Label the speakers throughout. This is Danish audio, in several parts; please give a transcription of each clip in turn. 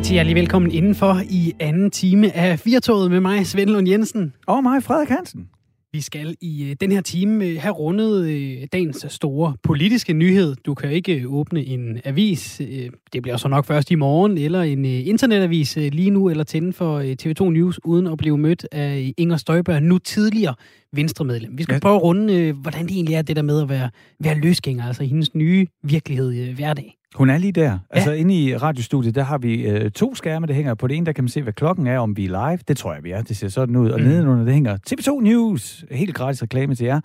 Speaker 1: Rigtig hjertelig velkommen indenfor i anden time af Firtoget med mig, Svend Lund Jensen.
Speaker 2: Og mig, Frederik Hansen.
Speaker 1: Vi skal i øh, den her time øh, have rundet øh, dagens store politiske nyhed. Du kan ikke åbne en avis, det bliver så nok først i morgen, eller en internetavis lige nu, eller tænde for TV2 News, uden at blive mødt af Inger Støjberg, nu tidligere venstremedlem. Vi skal ja. prøve at runde, hvordan det egentlig er, det der med at være, være løsgænger, altså hendes nye virkelighed hverdag.
Speaker 2: Hun er lige der. Ja. Altså inde i radiostudiet, der har vi øh, to skærme, der hænger på det ene, der kan man se, hvad klokken er, om vi er live. Det tror jeg, vi er. Det ser sådan ud. Og mm. nedenunder, der hænger TV2 News. Helt gratis reklame til jer.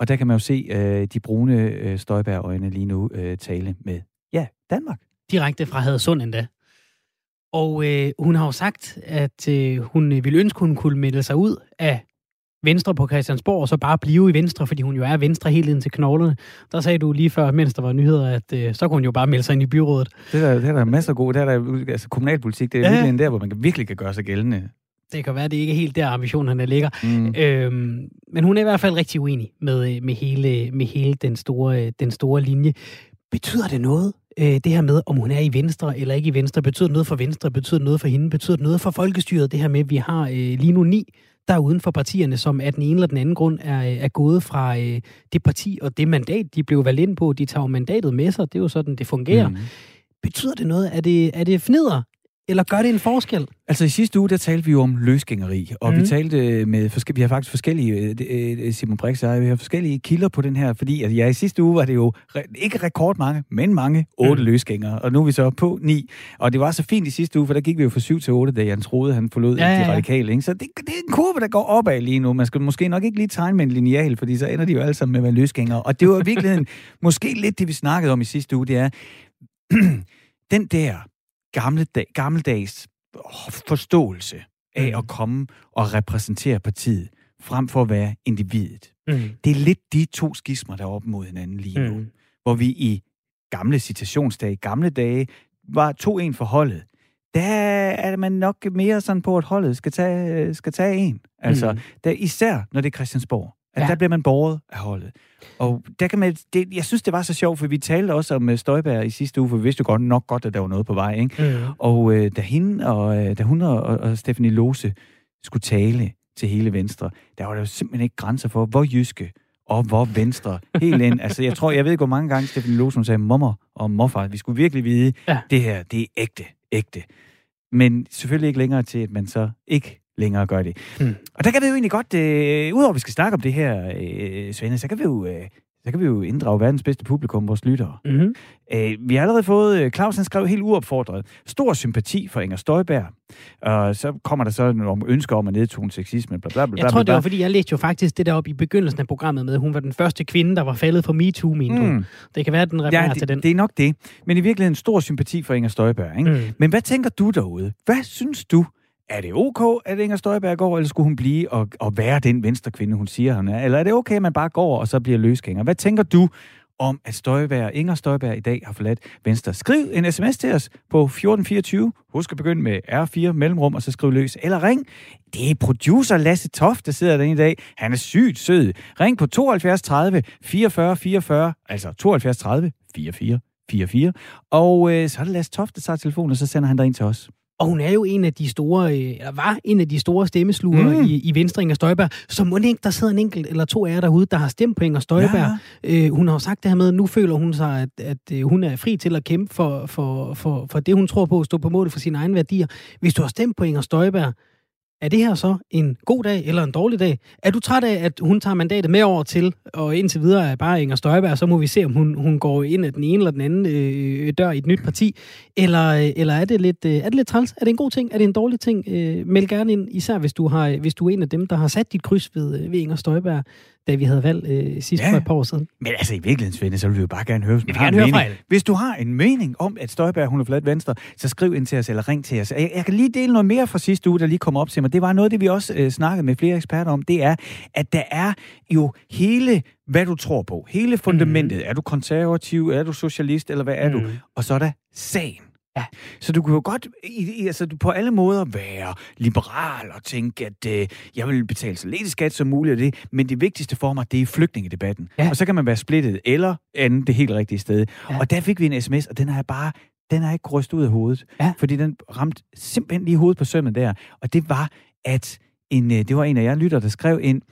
Speaker 2: Og der kan man jo se øh, de brune øh, Støjbær-øjne lige nu øh, tale med, ja, Danmark.
Speaker 1: Direkte fra Hadsund endda. Og øh, hun har jo sagt, at øh, hun ville ønske, hun kunne melde sig ud af Venstre på Christiansborg, og så bare blive i Venstre, fordi hun jo er Venstre helt ind til knoglerne. Der sagde du lige før, mens der var nyheder, at øh, så kunne hun jo bare melde sig ind i byrådet.
Speaker 2: Det er der, det er der masser af gode. Det er der, altså kommunalpolitik, det er ja. virkelig der, hvor man virkelig kan gøre sig gældende.
Speaker 1: Det kan være, at det ikke er helt der, ambitionerne ligger. Mm. Øhm, men hun er i hvert fald rigtig uenig med, øh, med, hele, med hele den store, øh, den store linje. Betyder det noget, øh, det her med, om hun er i Venstre eller ikke i Venstre? Betyder noget for Venstre? Betyder noget for hende? Betyder det noget for folkestyret? Det her med, at vi har øh, lige nu ni der er uden for partierne, som af den ene eller den anden grund er, er gået fra øh, det parti og det mandat, de blev valgt ind på. De tager jo mandatet med sig. Det er jo sådan, det fungerer. Mm. Betyder det noget? Er det, er det fnider? Eller gør det en forskel?
Speaker 2: Altså i sidste uge, der talte vi jo om løsgængeri, og mm. vi talte med, forske- vi har faktisk forskellige, øh, øh, Simon Brix og jeg, vi har forskellige kilder på den her, fordi at, ja, i sidste uge var det jo re- ikke rekordmange, men mange, otte mm. løsgængere, og nu er vi så på ni. Og det var så fint i sidste uge, for der gik vi jo fra syv til otte, da Jan troede, han forlod ja, ja, ja. de radikale. Ikke? Så det, det er en kurve, der går opad lige nu. Man skal måske nok ikke lige tegne med en lineal, fordi så ender de jo alle sammen med at være løsgængere. Og det var virkelig måske lidt det, vi snakkede om i sidste uge, det er, den der gamle, gammeldags forståelse af mm. at komme og repræsentere partiet, frem for at være individet. Mm. Det er lidt de to skismer, der er op mod hinanden lige nu. Mm. Hvor vi i gamle citationsdage, gamle dage, var to en for holdet. Der er man nok mere sådan på, at holdet skal tage, skal tage en. Altså, mm. der, især når det er Christiansborg. At ja. der bliver man borget af holdet. Og der kan man, det, jeg synes, det var så sjovt, for vi talte også om øh, Støjberg i sidste uge, for vi vidste jo godt nok godt, at der var noget på vej. Ikke? Mm. Og øh, da, hende og, øh, da hun og, og Stephanie Lose skulle tale til hele Venstre, der var der jo simpelthen ikke grænser for, hvor jyske og hvor venstre helt ind. Altså, jeg tror, jeg ved ikke, hvor mange gange Stephanie Lose sagde mommer og morfar. Vi skulle virkelig vide, ja. det her, det er ægte, ægte. Men selvfølgelig ikke længere til, at man så ikke længere gør det. Mm. Og der kan vi jo egentlig godt, øh, udover at vi skal snakke om det her, øh, Svende, så kan vi jo... Øh, så kan vi jo inddrage verdens bedste publikum, vores lyttere. Mm-hmm. Øh, vi har allerede fået, øh, Claus han skrev helt uopfordret, stor sympati for Inger Støjberg. Og så kommer der så nogle ønsker om at nedtone sexisme. Bla, bla, bla,
Speaker 1: jeg tror, det var, fordi jeg læste jo faktisk det der op i begyndelsen af programmet med, at hun var den første kvinde, der var faldet for MeToo, min mm. Det kan være, at den refererer ja, det, til den.
Speaker 2: det er nok det. Men i virkeligheden stor sympati for Inger Støjberg. Ikke? Mm. Men hvad tænker du derude? Hvad synes du er det ok, at Inger Støjberg går, eller skulle hun blive og, og være den venstre kvinde, hun siger, hun er? Eller er det okay, at man bare går, og så bliver løsgænger? Hvad tænker du om, at Støjberg, Inger Støjberg i dag har forladt Venstre? Skriv en sms til os på 1424. Husk at begynde med R4 mellemrum, og så skriv løs. Eller ring. Det er producer Lasse Toft, der sidder derinde i dag. Han er sygt sød. Ring på 72 30 44 44, altså 72 30 44 44. Og øh, så er det Lasse Toft, der tager telefonen, og så sender han dig ind til os.
Speaker 1: Og hun er jo en af de store, øh, eller var en af de store stemmesluger mm. i, i Venstre, Inger Støjberg. Så må ikke, der sidder en enkelt eller to af jer derude, der har stemt på Inger Støjberg. Ja. Øh, hun har jo sagt det her med, at nu føler hun sig, at, at øh, hun er fri til at kæmpe for, for, for, for det, hun tror på, at stå på mål for sine egne værdier. Hvis du har stemt på Inger Støjberg, er det her så en god dag eller en dårlig dag? Er du træt af, at hun tager mandatet med over til, og indtil videre er bare Inger Støjberg, så må vi se, om hun, hun går ind af den ene eller den anden øh, dør i et nyt parti? Eller, øh, eller er, det lidt, øh, er det lidt træls? Er det en god ting? Er det en dårlig ting? Øh, meld gerne ind, især hvis du, har, hvis du er en af dem, der har sat dit kryds ved, øh, ved Inger Støjberg da vi havde valgt øh, sidst ja. for et par år siden.
Speaker 2: Men altså i virkeligheden, Svende, så vil vi jo bare gerne høre,
Speaker 1: hvis gerne høre fra
Speaker 2: Hvis du har en mening om, at Støjberg hun er flat venstre, så skriv ind til os eller ring til os. Jeg, jeg kan lige dele noget mere fra sidste uge, der lige kom op til mig. Det var noget, det vi også øh, snakkede med flere eksperter om. Det er, at der er jo hele, hvad du tror på. Hele fundamentet. Mm. Er du konservativ? Er du socialist? Eller hvad er mm. du? Og så er der sagen. Ja. Så du kunne jo godt i, i, altså, på alle måder være liberal og tænke, at øh, jeg vil betale så lidt skat som muligt det, men det vigtigste for mig, det er flygtningedebatten. Ja. Og så kan man være splittet eller anden det helt rigtige sted. Ja. Og der fik vi en sms, og den har jeg bare den er ikke rystet ud af hovedet. Ja. Fordi den ramte simpelthen lige hovedet på sømmet der. Og det var, at en, øh, det var en af jer lytter, der skrev ind,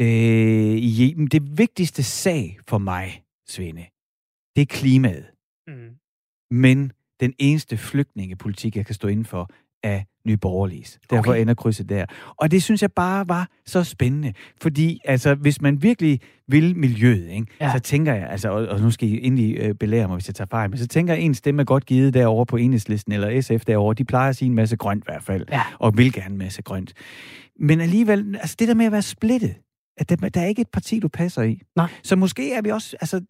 Speaker 2: øh, det vigtigste sag for mig, Svende, det er klimaet. Mm. Men den eneste flygtningepolitik, jeg kan stå inden for, er Nye Borgerliges. Derfor okay. ender krydset der. Og det synes jeg bare var så spændende. Fordi altså, hvis man virkelig vil miljøet, ikke, ja. så tænker jeg, altså, og, og nu skal I endelig øh, belære mig, hvis jeg tager fejl, men så tænker jeg, en stemme er godt givet derovre på enhedslisten, eller SF derovre, de plejer at sige en masse grønt i hvert fald, ja. og vil gerne en masse grønt. Men alligevel, altså det der med at være splittet, at der, der er ikke et parti, du passer i. Nej. Så måske er vi også altså,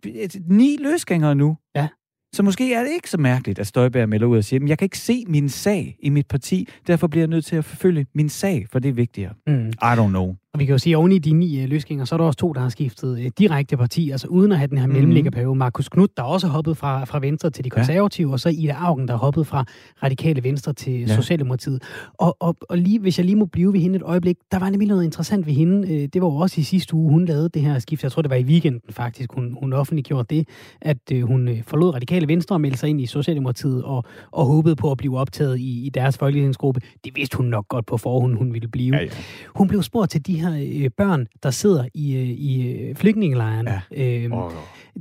Speaker 2: ni løsgængere nu. Ja. Så måske er det ikke så mærkeligt, at Støjberg melder ud og siger, at jeg kan ikke se min sag i mit parti, derfor bliver jeg nødt til at forfølge min sag, for det er vigtigere. Mm. I don't know.
Speaker 1: Og vi kan jo sige, at oven i de ni løsninger, så er der også to, der har skiftet uh, direkte parti, altså uden at have den her mhm. mellemliggerperiode. Markus Knudt, der også hoppet fra, fra Venstre til de konservative, ja. og så Ida Augen, der hoppet fra Radikale Venstre til ja. Socialdemokratiet. Og, og, og lige, hvis jeg lige må blive ved hende et øjeblik, der var nemlig noget interessant ved hende. Uh, det var jo også i sidste uge, hun lavede det her skift. Jeg tror, det var i weekenden faktisk, hun, hun offentliggjorde det, at uh, hun forlod Radikale Venstre og meldte sig ind i Socialdemokratiet og, og håbede på at blive optaget i, i deres folkelighedsgruppe. Det vidste hun nok godt på forhånd, hun ville blive. Ja, ja. Hun blev spurgt til de her uh, børn, der sidder i, øh, i øh, flygtningelejrene. Ja. Øhm, oh,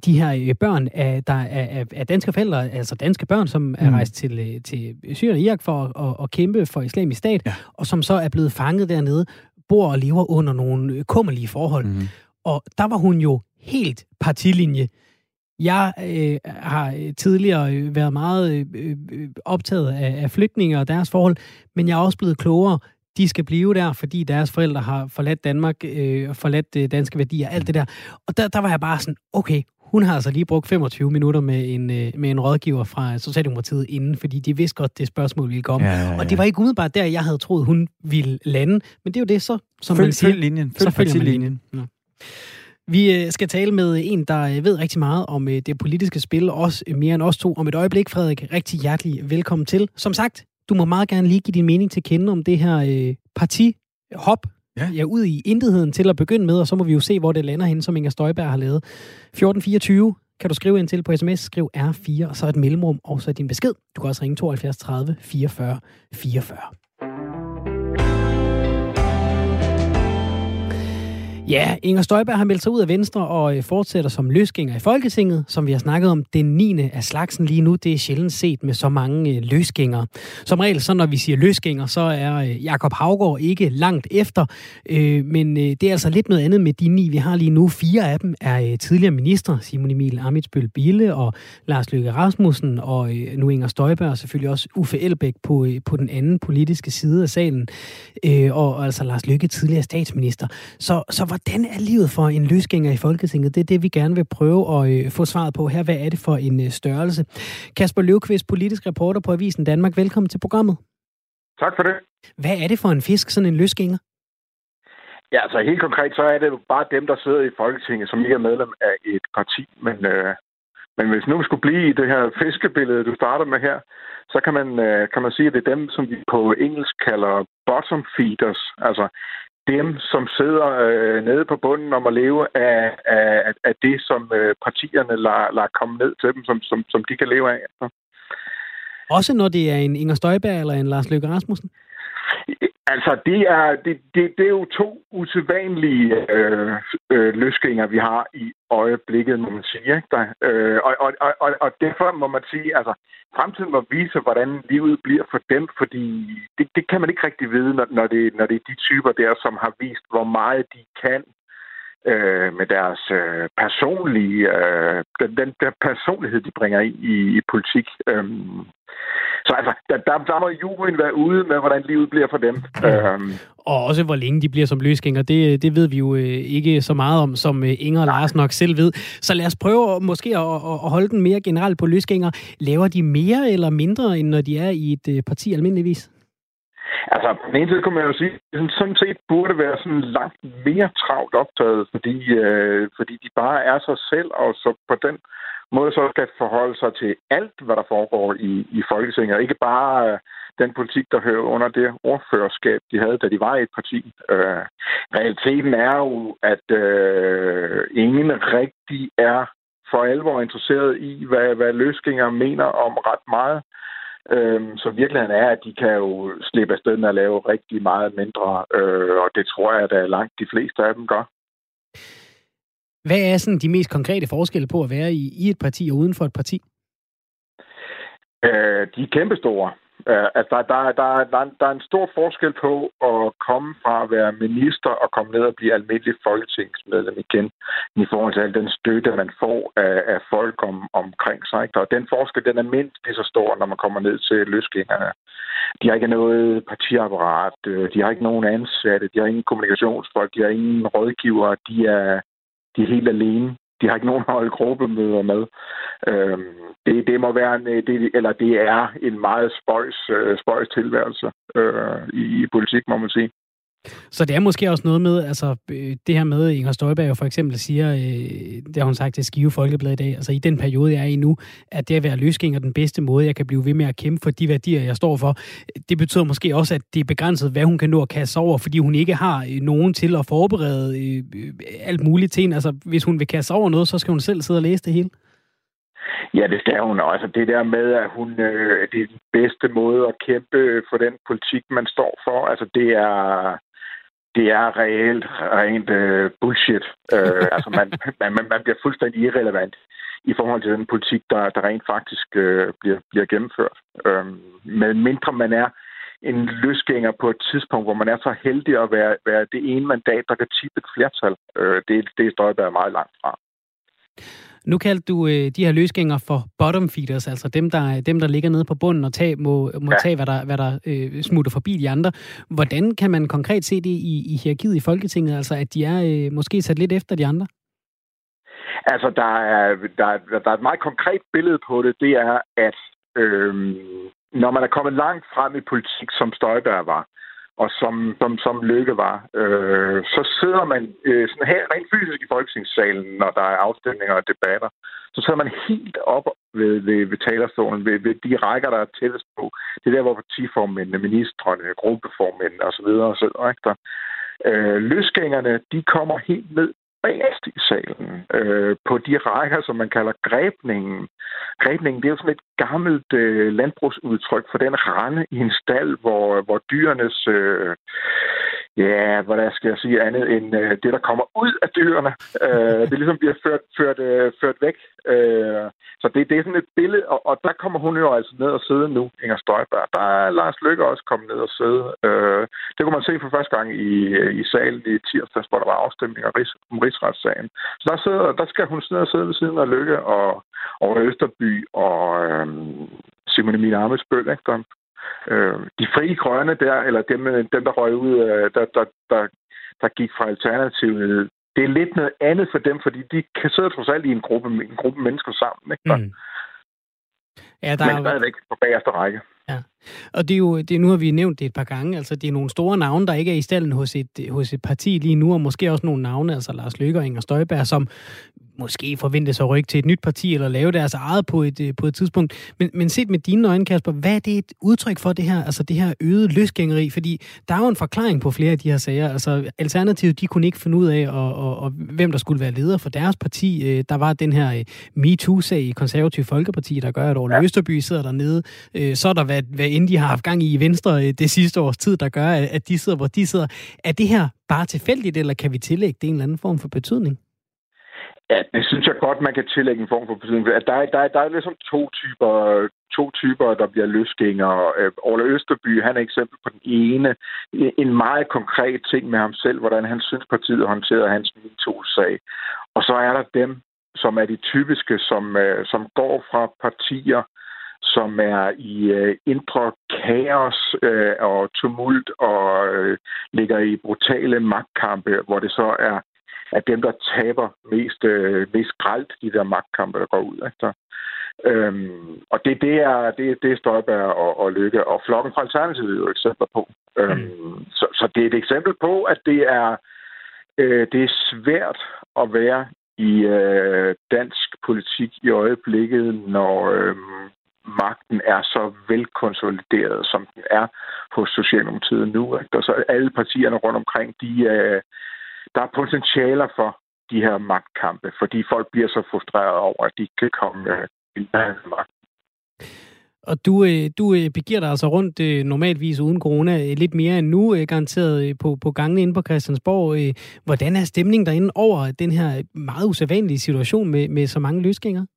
Speaker 1: de her øh, børn, er, der er, er danske forældre, altså danske børn, som mm. er rejst til, til Syrien og Irak for at, at kæmpe for islamisk stat, ja. og som så er blevet fanget dernede, bor og lever under nogle kummerlige forhold. Mm. Og der var hun jo helt partilinje. Jeg øh, har tidligere været meget øh, optaget af, af flygtninge og deres forhold, men jeg er også blevet klogere de skal blive der, fordi deres forældre har forladt Danmark, øh, forladt øh, danske værdier, alt det der. Og der, der var jeg bare sådan, okay, hun har altså lige brugt 25 minutter med en, øh, med en rådgiver fra Socialdemokratiet inden, fordi de vidste godt, det spørgsmål ville komme. Ja, ja, ja. Og det var ikke umiddelbart der, jeg havde troet, hun ville lande. Men det er jo det, så, som
Speaker 2: følg,
Speaker 1: man siger.
Speaker 2: Følg linjen. Følg så følger man linjen. Ja.
Speaker 1: Vi øh, skal tale med en, der øh, ved rigtig meget om det politiske spil, også mere end os to. Om et øjeblik, Frederik, rigtig hjertelig velkommen til. Som sagt, du må meget gerne lige give din mening til kende om det her øh, parti-hop, ja. ja, ud i intetheden til at begynde med, og så må vi jo se, hvor det lander hen, som Inger Støjberg har lavet. 1424 kan du skrive ind til på sms, skriv R4, og så et mellemrum, og så din besked. Du kan også ringe 72 30 44 44. Ja, Inger Støjberg har meldt sig ud af Venstre og øh, fortsætter som løsgænger i Folketinget, som vi har snakket om. Den 9. af slagsen lige nu, det er sjældent set med så mange øh, løsgængere. Som regel, så når vi siger løsgænger, så er øh, Jakob Havgård ikke langt efter. Men det er altså lidt noget andet med de ni, vi har lige nu. Fire af dem er tidligere minister, Simon Emil Amitsbøl Bille og Lars Løkke Rasmussen, og nu Inger Støjberg, og selvfølgelig også Uffe Elbæk på, på den anden politiske side af salen. Og altså Lars Løkke, tidligere statsminister. Så, så hvordan er livet for en løsgænger i Folketinget? Det er det, vi gerne vil prøve at øh, få svaret på her. Hvad er det for en øh, størrelse? Kasper Løvqvist, politisk reporter på Avisen Danmark. Velkommen til programmet.
Speaker 3: Tak for det.
Speaker 1: Hvad er det for en fisk, sådan en løsgænger?
Speaker 3: Ja, altså helt konkret, så er det jo bare dem, der sidder i Folketinget, som ikke er medlem af et parti. Men, øh, men hvis nu vi skulle blive i det her fiskebillede, du starter med her, så kan man, øh, kan man sige, at det er dem, som vi på engelsk kalder bottom feeders. Altså dem, som sidder øh, nede på bunden om at leve af, af, af det, som øh, partierne lader, lader komme ned til dem, som, som, som de kan leve af. Så.
Speaker 1: Også når det er en Inger Støjberg eller en Lars Løkke Rasmussen?
Speaker 3: Altså, det er, det, det, det er jo to usædvanlige øh, øh, løsgænger, vi har i øjeblikket, må man sige. Ikke? Der, øh, og, og, og, og derfor må man sige, altså, fremtiden må vise, hvordan livet bliver for dem, fordi det, det kan man ikke rigtig vide, når, når, det, når det er de typer der, som har vist, hvor meget de kan øh, med deres øh, personlige, øh, den, den der personlighed, de bringer ind i, i politik. Øh, så altså, der, der, der må juryen være ude med, hvordan livet bliver for dem. Ja. Øhm.
Speaker 1: Og også, hvor længe de bliver som løsgænger, det, det ved vi jo øh, ikke så meget om, som øh, Inger og Lars nok selv ved. Så lad os prøve måske at, at holde den mere generelt på løsgænger. Laver de mere eller mindre, end når de er i et øh, parti almindeligvis?
Speaker 3: Altså, på den ene side kunne man jo sige, at sådan set burde være sådan langt mere travlt optaget, fordi, øh, fordi de bare er sig selv, og så på den måde så skal forholde sig til alt, hvad der foregår i, i Folketinget, ikke bare øh, den politik, der hører under det ordførerskab, de havde, da de var i et parti. Øh, realiteten er jo, at øh, ingen rigtig er for alvor interesseret i, hvad, hvad løsgængere mener om ret meget. Øhm, så virkeligheden er, at de kan jo slippe afsted med at lave rigtig meget mindre, øh, og det tror jeg, at langt de fleste af dem gør.
Speaker 1: Hvad er sådan de mest konkrete forskelle på at være i, i et parti og uden for et parti?
Speaker 3: Øh, de er kæmpestore. Øh, altså, der, der, der, der, der er en stor forskel på at komme fra at være minister og komme ned og blive almindelig folketingsmedlem igen, i forhold til al den støtte, man får af, af folk om, omkring sig. Ikke? Og den forskel, den er mindst lige så stor, når man kommer ned til løsgængerne. De har ikke noget partiapparat, øh, de har ikke nogen ansatte, de har ingen kommunikationsfolk, de har ingen rådgiver, de er, de er helt alene de har ikke nogen holde gruppemøder med. Øhm, det, det må være en, det, eller det er en meget spøjs, øh, spøjs tilværelse øh, i, i politik, må man sige.
Speaker 1: Så det er måske også noget med, altså øh, det her med, Inger Støjberg jo for eksempel siger, øh, det har hun sagt til Skive Folkeblad i dag, altså i den periode, jeg er i nu, at det at være løsgænger den bedste måde, jeg kan blive ved med at kæmpe for de værdier, jeg står for. Det betyder måske også, at det er begrænset, hvad hun kan nå at kaste over, fordi hun ikke har øh, nogen til at forberede øh, alt muligt til hende. Altså hvis hun vil kaste over noget, så skal hun selv sidde og læse det hele.
Speaker 3: Ja, det skal hun også. Det der med, at hun øh, det er den bedste måde at kæmpe for den politik, man står for, altså det er det er reelt rent uh, bullshit. Uh, altså man, man, man bliver fuldstændig irrelevant i forhold til den politik, der, der rent faktisk uh, bliver, bliver gennemført. Uh, men mindre man er en løsgænger på et tidspunkt, hvor man er så heldig at være, være det ene mandat, der kan tippe et flertal. Uh, det, det er Støjberg meget langt fra.
Speaker 1: Nu kaldte du øh, de her løsgængere for bottom feeders, altså dem, der, dem, der ligger nede på bunden og tag, må, må ja. tage, hvad der, hvad der øh, smutter forbi de andre. Hvordan kan man konkret se det i, i hierarkiet i Folketinget, altså at de er øh, måske sat lidt efter de andre?
Speaker 3: Altså, der er, der, der er et meget konkret billede på det. Det er, at øh, når man er kommet langt frem i politik, som Støjberg var, og som, som, som Lykke var, øh, så sidder man øh, sådan her rent fysisk i Folketingssalen, når der er afstemninger og debatter, så sidder man helt op ved, ved, ved talerstolen, ved, ved de rækker, der er tættest på. Det er der, hvor partiformændene, ministerne, gruppeformændene osv. osv. Øh, løsgængerne, de kommer helt ned bagerst i salen, øh, på de rækker, som man kalder græbningen. Græbningen, det er jo sådan et gammelt øh, landbrugsudtryk for den rande i en stald, hvor, hvor dyrenes øh, Ja, hvad skal jeg sige andet end øh, det, der kommer ud af dyrene. Øh, det ligesom bliver ført, ført, øh, ført væk. Øh, så det, det er sådan et billede, og, og der kommer hun jo altså ned og sidde nu, Inger Støjberg. Der er Lars Løkke også kommet ned og sidde. Øh, det kunne man se for første gang i, i salen i tirsdags, hvor der var afstemning om rigsretssagen. Så der, sidder, der skal hun sidde og sidde ved siden af Løkke og, og Østerby og øh, Simon Emil Amitsbøl, ikke? Der, Øh, de frie grønne der, eller dem, dem der røg ud, øh, der, der, der, der gik fra Alternativet, det er lidt noget andet for dem, fordi de kan sidde trods alt i en gruppe, en gruppe mennesker sammen. Ikke? Mm. Ja, der Men stadigvæk på bagerste række.
Speaker 1: Ja. Og det er jo, det, nu har vi nævnt det et par gange, altså det er nogle store navne, der ikke er i stallen hos et, hos et parti lige nu, og måske også nogle navne, altså Lars Løkke og Inger Støjberg, som måske forventes at rykke til et nyt parti, eller lave deres eget på et, øh, på et tidspunkt. Men, men set med dine øjne, Kasper, hvad er det et udtryk for det her, altså det her øget løsgængeri? Fordi der er jo en forklaring på flere af de her sager. Altså Alternativet, de kunne ikke finde ud af, og, og, og hvem der skulle være leder for deres parti. Øh, der var den her øh, MeToo-sag i Konservativ Folkeparti, der gør, at Ole ja. Østerby sidder dernede. Så er der, hvad, hvad end de har haft gang i i Venstre øh, det sidste års tid, der gør, at de sidder, hvor de sidder. Er det her bare tilfældigt, eller kan vi tillægge det en eller anden form for betydning?
Speaker 3: Ja, det synes jeg godt, man kan tillægge en form for betydning. Der, der, der, der er ligesom to typer, to typer, der bliver løsgængere. Øh, Ole Østerby, han er eksempel på den ene. En meget konkret ting med ham selv, hvordan han synes, partiet håndterede hans MeToo-sag. Og så er der dem, som er de typiske, som, øh, som går fra partier, som er i øh, indre kaos øh, og tumult og øh, ligger i brutale magtkampe, hvor det så er at dem, der taber mest, øh, mest gralt, de der magtkampe, der går ud efter. Øhm, og det, det, er, det, det er Støjberg og, og Lykke, og flokken fra Alternativet er jo eksempler på. Øhm, mm. så, så det er et eksempel på, at det er, øh, det er svært at være i øh, dansk politik i øjeblikket, når øh, magten er så velkonsolideret, som den er hos Socialdemokratiet nu. Ikke? Og så alle partierne rundt omkring, de, øh, der er potentialer for, de her magtkampe, fordi folk bliver så frustrerede over, at de ikke kan komme øh, i magt.
Speaker 1: Og du, øh, du øh, begiver dig altså rundt øh, normalvis uden corona lidt mere end nu, garanteret på, på gangene inde på Christiansborg. Hvordan er stemningen derinde over den her meget usædvanlige situation med, med så mange løsgængere?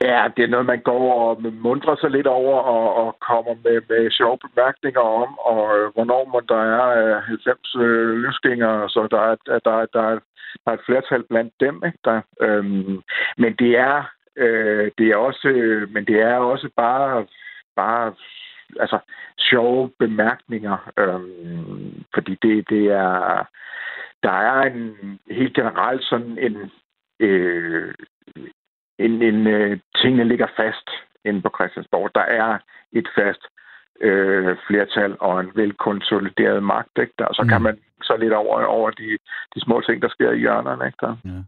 Speaker 3: Ja, det er noget, man går og mundrer sig lidt over og, og kommer med, med sjove bemærkninger om, og øh, hvornår man der er øh, 90 øh, løsgængere, så der er, der, der, der, er, der er et flertal blandt dem. Ikke? Der, øhm, men det er, øh, det er også, øh, men det er også bare, bare altså, sjove bemærkninger, øhm, fordi det, det er, der er en helt generelt sådan en, øh, en, en uh, tingene ligger fast inde på Christiansborg. Der er et fast øh, flertal og en velkonsolideret magt. Ikke? Der, så mm. kan man så lidt over, over de, de små ting, der sker i hjørnerne. Ikke? Der. Ja.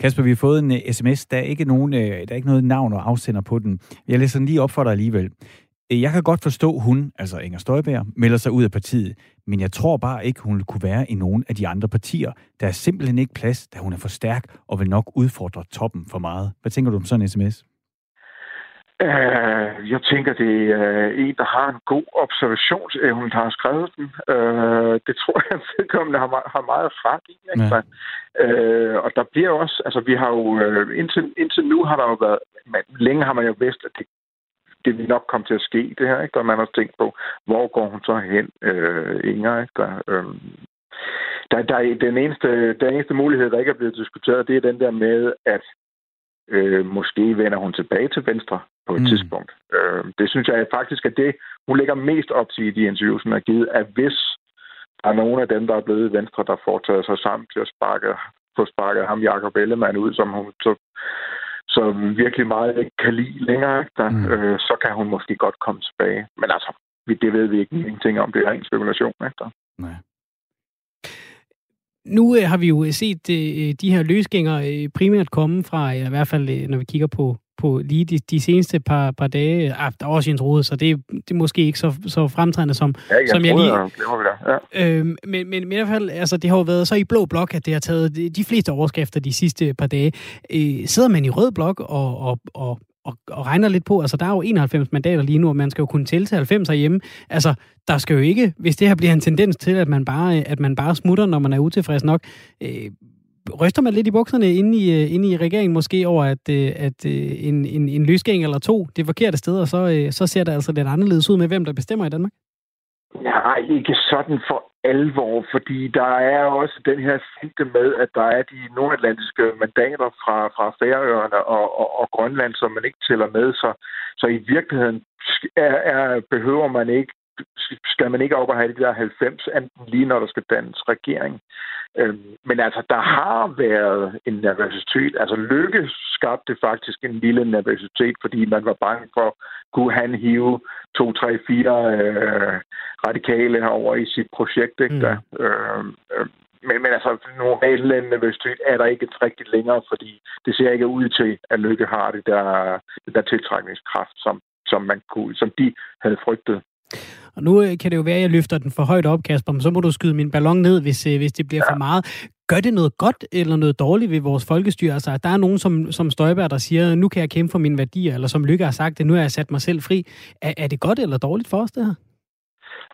Speaker 2: Kasper, vi har fået en uh, øh, sms. Der er, ikke nogen, uh, der er ikke noget navn og afsender på den. Jeg læser den lige op for dig alligevel. Jeg kan godt forstå, hun, altså Inger Støjberg, melder sig ud af partiet, men jeg tror bare ikke, hun kunne være i nogen af de andre partier. Der er simpelthen ikke plads, da hun er for stærk og vil nok udfordre toppen for meget. Hvad tænker du om sådan en sms?
Speaker 3: Uh, jeg tænker, det er en, der har en god observationsevne, der har skrevet den. Uh, det tror jeg, at har, har meget ret i. Ja. Uh, og der bliver også, altså vi har jo, uh, indtil, indtil nu har der jo været, man, længe har man jo vidst, at det det vil nok komme til at ske, det her. Ikke? Og man har tænkt på, hvor går hun så hen, øh, Inger? Ikke? Der, øh, der, der er den eneste, den eneste mulighed, der ikke er blevet diskuteret, det er den der med, at øh, måske vender hun tilbage til Venstre på et mm. tidspunkt. Øh, det synes jeg faktisk er det, hun lægger mest op til i de interviews, hun har givet, at hvis der er nogen af dem, der er blevet Venstre, der får taget sig sammen til at sparke, få sparket ham, Jacob Ellemann, ud, som hun så som virkelig meget ikke kan lide længere, der, mm. øh, så kan hun måske godt komme tilbage. Men altså, det ved vi ikke ingenting om. Det er en spekulation. Ikke? Nej.
Speaker 1: Nu øh, har vi jo set øh, de her løsgængere øh, primært komme fra, i hvert fald øh, når vi kigger på på lige de, de seneste par, par dage. Ah, der er også en Rode, så det, det er måske ikke så, så fremtrædende, som,
Speaker 3: ja, jeg
Speaker 1: som
Speaker 3: jeg
Speaker 1: lige...
Speaker 3: Jeg ja.
Speaker 1: øhm, men, men, men i hvert fald, altså, det har jo været så i blå blok, at det har taget de, de fleste overskrifter de sidste par dage. Øh, sidder man i rød blok og, og, og, og, og regner lidt på, altså der er jo 91 mandater lige nu, og man skal jo kunne tælle til 90 herhjemme. Altså, der skal jo ikke, hvis det her bliver en tendens til, at man bare, at man bare smutter, når man er utilfreds nok, øh, ryster man lidt i bukserne inde i, øh, inde i regeringen måske over, at, øh, at øh, en, en, en løsgæng eller to det forkerte sted, og så, så ser det altså lidt anderledes ud med, hvem der bestemmer i Danmark?
Speaker 3: Nej, ikke sådan for alvor, fordi der er også den her finte med, at der er de nordatlantiske mandater fra, fra Færøerne og, og, og Grønland, som man ikke tæller med. Så, så i virkeligheden er, er, behøver man ikke skal man ikke op og have de der 90, enten lige når der skal dannes regering. Øhm, men altså, der har været en nervøsitet. Altså, Lykke skabte faktisk en lille nervøsitet, fordi man var bange for, kunne han hive to, tre, fire øh, radikale over i sit projekt, ikke? Mm. Øh, øh, men, men altså, normal nervøsitet er der ikke rigtig længere, fordi det ser ikke ud til, at Lykke har det der, det der tiltrækningskraft, som, som, man kunne, som de havde frygtet.
Speaker 1: Og nu øh, kan det jo være, at jeg løfter den for højt op, Kasper, men så må du skyde min ballon ned, hvis, øh, hvis det bliver ja. for meget. Gør det noget godt eller noget dårligt ved vores folkestyre? Altså, der er nogen som, som Støjberg, der siger, nu kan jeg kæmpe for mine værdier, eller som Lykke har sagt det, nu har jeg sat mig selv fri. Er, er det godt eller dårligt for os, det her?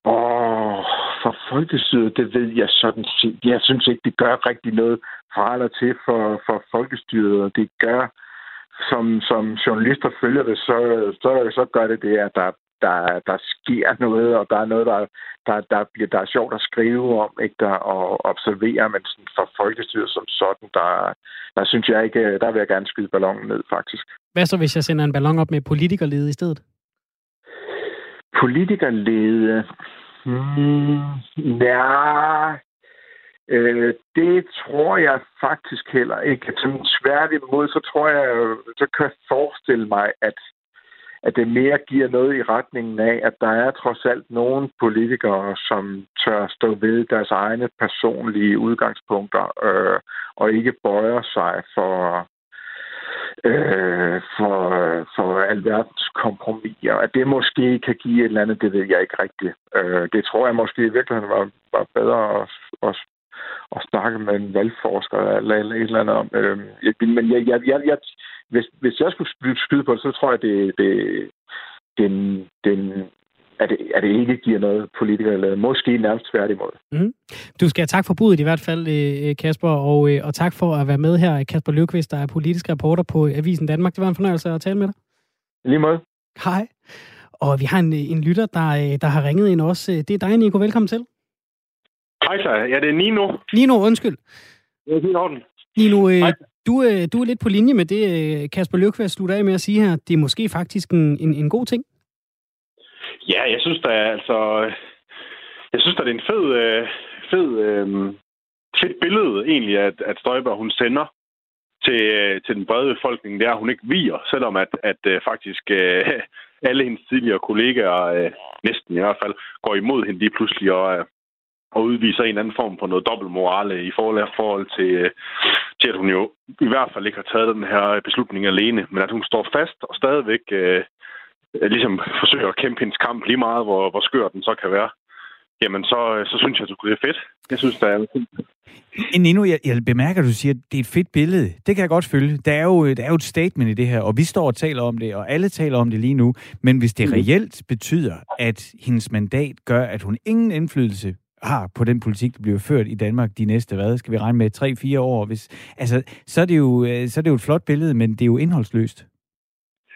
Speaker 3: Åh, for folkestyret, det ved jeg sådan set. Jeg synes ikke, det gør rigtig noget fra eller til for, for folkestyret, og det gør, som, som journalister følger det, så, så, så gør det det, at der der, der sker noget, og der er noget, der, der, der, bliver, der er sjovt at skrive om, ikke, der, og observere, men sådan for folkestyret som sådan, der, der synes jeg ikke, der vil jeg gerne skyde ballonen ned, faktisk.
Speaker 1: Hvad så, hvis jeg sender en ballon op med politikerlede i stedet?
Speaker 3: Politikerlede? Hmm, ja, øh, det tror jeg faktisk heller ikke. Som tværtimod, så tror jeg, så kan jeg forestille mig, at at det mere giver noget i retningen af, at der er trods alt nogle politikere, som tør stå ved deres egne personlige udgangspunkter øh, og ikke bøjer sig for, øh, for, for alverdens kompromiser. At det måske kan give et eller andet, det ved jeg ikke rigtigt. Øh, det tror jeg måske i virkeligheden var, var bedre at, at at snakke med en valgforsker eller, eller et eller andet om. Øh, men jeg, jeg, jeg, jeg, hvis, hvis jeg skulle skyde på det, så tror jeg, det, det, den, den, at det, at det ikke giver noget politikere eller måske nærmest tværtimod. Mm.
Speaker 1: Du skal have tak for budet i hvert fald, øh, Kasper, og, øh, og tak for at være med her. Kasper Løvqvist, der er politisk reporter på Avisen Danmark. Det var en fornøjelse at tale med dig.
Speaker 3: Lige måde.
Speaker 1: Hej. Og vi har en, en lytter, der, øh, der har ringet ind også. Det er dig, Nico. Velkommen til.
Speaker 4: Så. Ja, det er Nino.
Speaker 1: Nino, undskyld.
Speaker 4: Det er orden.
Speaker 1: Nino, øh, du, øh, du er lidt på linje med det, øh, Kasper Løvqvist slutter af med at sige her. Det er måske faktisk en, en, en god ting.
Speaker 4: Ja, jeg synes da altså... Jeg synes da, det er en fed, øh, fed, øh, fedt billede egentlig, at, at Støjberg hun sender til, øh, til den brede befolkning, det er, at hun ikke viger, selvom at, at øh, faktisk øh, alle hendes tidligere kollegaer, øh, næsten i hvert fald, går imod hende lige pludselig og, og udviser en eller anden form for noget dobbeltmorale i forhold, til, øh, til, at hun jo i hvert fald ikke har taget den her beslutning alene, men at hun står fast og stadigvæk øh, ligesom forsøger at kæmpe hendes kamp lige meget, hvor, hvor skør den så kan være jamen så, så synes jeg, at det er fedt. Jeg synes, der er
Speaker 2: Nino, jeg, jeg bemærker, at du siger, at det er et fedt billede. Det kan jeg godt følge. Der er, jo, der er jo et statement i det her, og vi står og taler om det, og alle taler om det lige nu. Men hvis det mhm. reelt betyder, at hendes mandat gør, at hun ingen indflydelse har på den politik, der bliver ført i Danmark de næste, hvad skal vi regne med, 3-4 år, hvis, altså, så, er det jo, så er det jo et flot billede, men det er jo indholdsløst.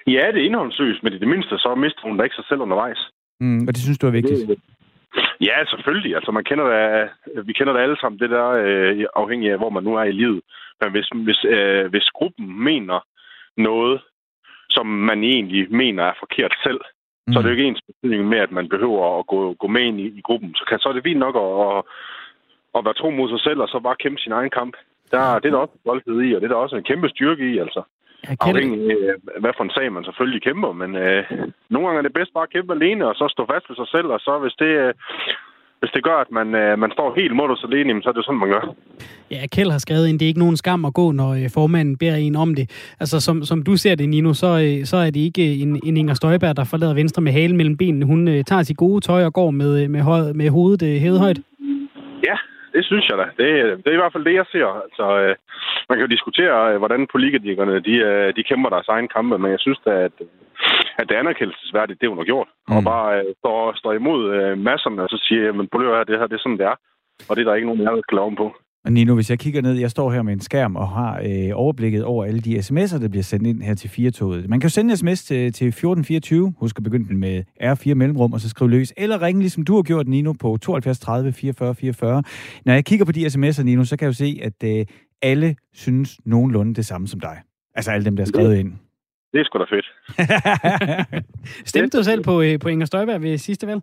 Speaker 4: Ja, det er indholdsløst, men i det mindste så mister hun da ikke sig selv undervejs.
Speaker 2: Mm, og det synes du er vigtigt? Det,
Speaker 4: Ja, selvfølgelig. Altså, man kender det, vi kender det alle sammen, det der øh, afhængig af, hvor man nu er i livet. Men hvis, hvis, øh, hvis gruppen mener noget, som man egentlig mener er forkert selv, mm. så er det jo ikke ens betydning med, at man behøver at gå, gå med ind i, i gruppen. Så, kan, så er det fint nok at, at, at være tro mod sig selv, og så bare kæmpe sin egen kamp. Der, det er der også boldhed i, og det er der også en kæmpe styrke i, altså. Afhængig af, hvad for en sag man selvfølgelig kæmper, men øh, nogle gange er det bedst bare at kæmpe alene, og så stå fast ved sig selv, og så hvis det, øh, hvis det gør, at man, øh, man står helt modus alene, så er det sådan, man gør.
Speaker 1: Ja, Kjeld har skrevet ind, det er ikke nogen skam at gå, når øh, formanden beder en om det. Altså, som, som du ser det, Nino, så, øh, så er det ikke en, en Inger Støjberg, der forlader Venstre med halen mellem benene. Hun øh, tager sit gode tøj og går med, med, høj, med hovedet øh, hævet højt.
Speaker 4: Ja, det synes jeg da. Det, det er i hvert fald det, jeg ser. Altså, øh, man kan jo diskutere, øh, hvordan politikerne de, øh, de kæmper deres egen kampe, men jeg synes da, at, at det er anerkendelsesværdigt, det hun har gjort. Mm. Og bare øh, står, står imod øh, masserne, og så siger, men på det her, det her, det er sådan, det er. Og det er der ikke nogen, jeg kan lave på.
Speaker 2: Og Nino, hvis jeg kigger ned, jeg står her med en skærm og har øh, overblikket over alle de sms'er, der bliver sendt ind her til 4-toget. Man kan jo sende en sms til, til 1424, husk at begynde med R4 mellemrum, og så skrive løs, eller ringe, ligesom du har gjort, Nino, på 72 30 44 44. Når jeg kigger på de sms'er, Nino, så kan jeg jo se, at øh, alle synes nogenlunde det samme som dig. Altså alle dem, der er skrevet ind.
Speaker 4: Det er sgu da fedt.
Speaker 1: Stemte du selv på, øh, på Inger Støjberg ved sidste valg?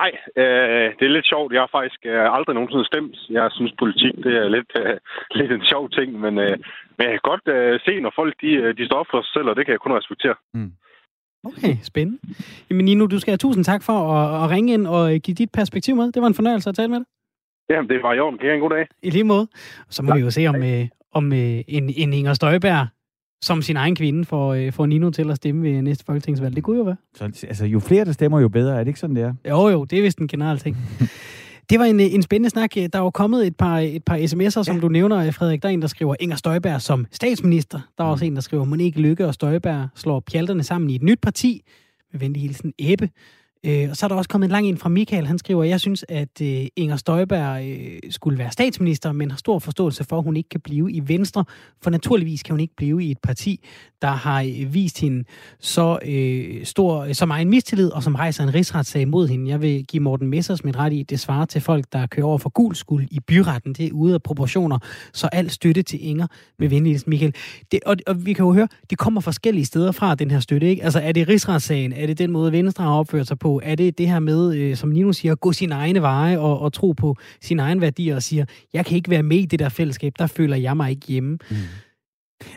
Speaker 4: Nej, øh, det er lidt sjovt. Jeg har faktisk øh, aldrig nogensinde stemt. Jeg synes, politik det er lidt, øh, lidt en sjov ting, men, øh, men jeg kan godt øh, se, når folk de, øh, de står op for sig selv, og det kan jeg kun respektere. Mm.
Speaker 1: Okay, spændende. Jamen Nino, du skal have tusind tak for at, at ringe ind og øh, give dit perspektiv med. Det var en fornøjelse at tale med dig.
Speaker 4: Jamen, det var i orden. Kan I en god dag?
Speaker 1: I lige måde. Så må ja. vi jo se, om, øh, om øh, en, en Inger Støjberg som sin egen kvinde får, øh, får Nino til at stemme ved næste folketingsvalg. Det kunne jo være.
Speaker 2: Så, altså, jo flere, der stemmer, jo bedre. Er det ikke sådan, det er?
Speaker 1: Jo, jo. Det er vist en generel ting. Det var en, en spændende snak. Der er jo kommet et par, et par sms'er, som ja. du nævner, Frederik. Der er en, der skriver Inger Støjberg som statsminister. Der er også mm. en, der skriver Monique Lykke og Støjberg slår pjalterne sammen i et nyt parti. Med venlig hilsen Ebbe. Øh, og så er der også kommet en lang en fra Michael. Han skriver, jeg synes, at øh, Inger Støjberg øh, skulle være statsminister, men har stor forståelse for, at hun ikke kan blive i Venstre. For naturligvis kan hun ikke blive i et parti, der har øh, vist hende så øh, stor, øh, så meget mistillid, og som rejser en rigsretssag mod hende. Jeg vil give Morten Messers mit ret i, det svarer til folk, der kører over for gul skuld i byretten. Det er ude af proportioner. Så alt støtte til Inger med venligst, Michael. Det, og, og vi kan jo høre, det kommer forskellige steder fra, den her støtte. Ikke? Altså er det rigsretssagen? Er det den måde, Venstre har opført sig på? Er det det her med, øh, som Nino siger, gå sin egne veje og, og tro på sin egen værdier og siger, jeg kan ikke være med i det der fællesskab, der føler jeg mig ikke hjemme. Mm.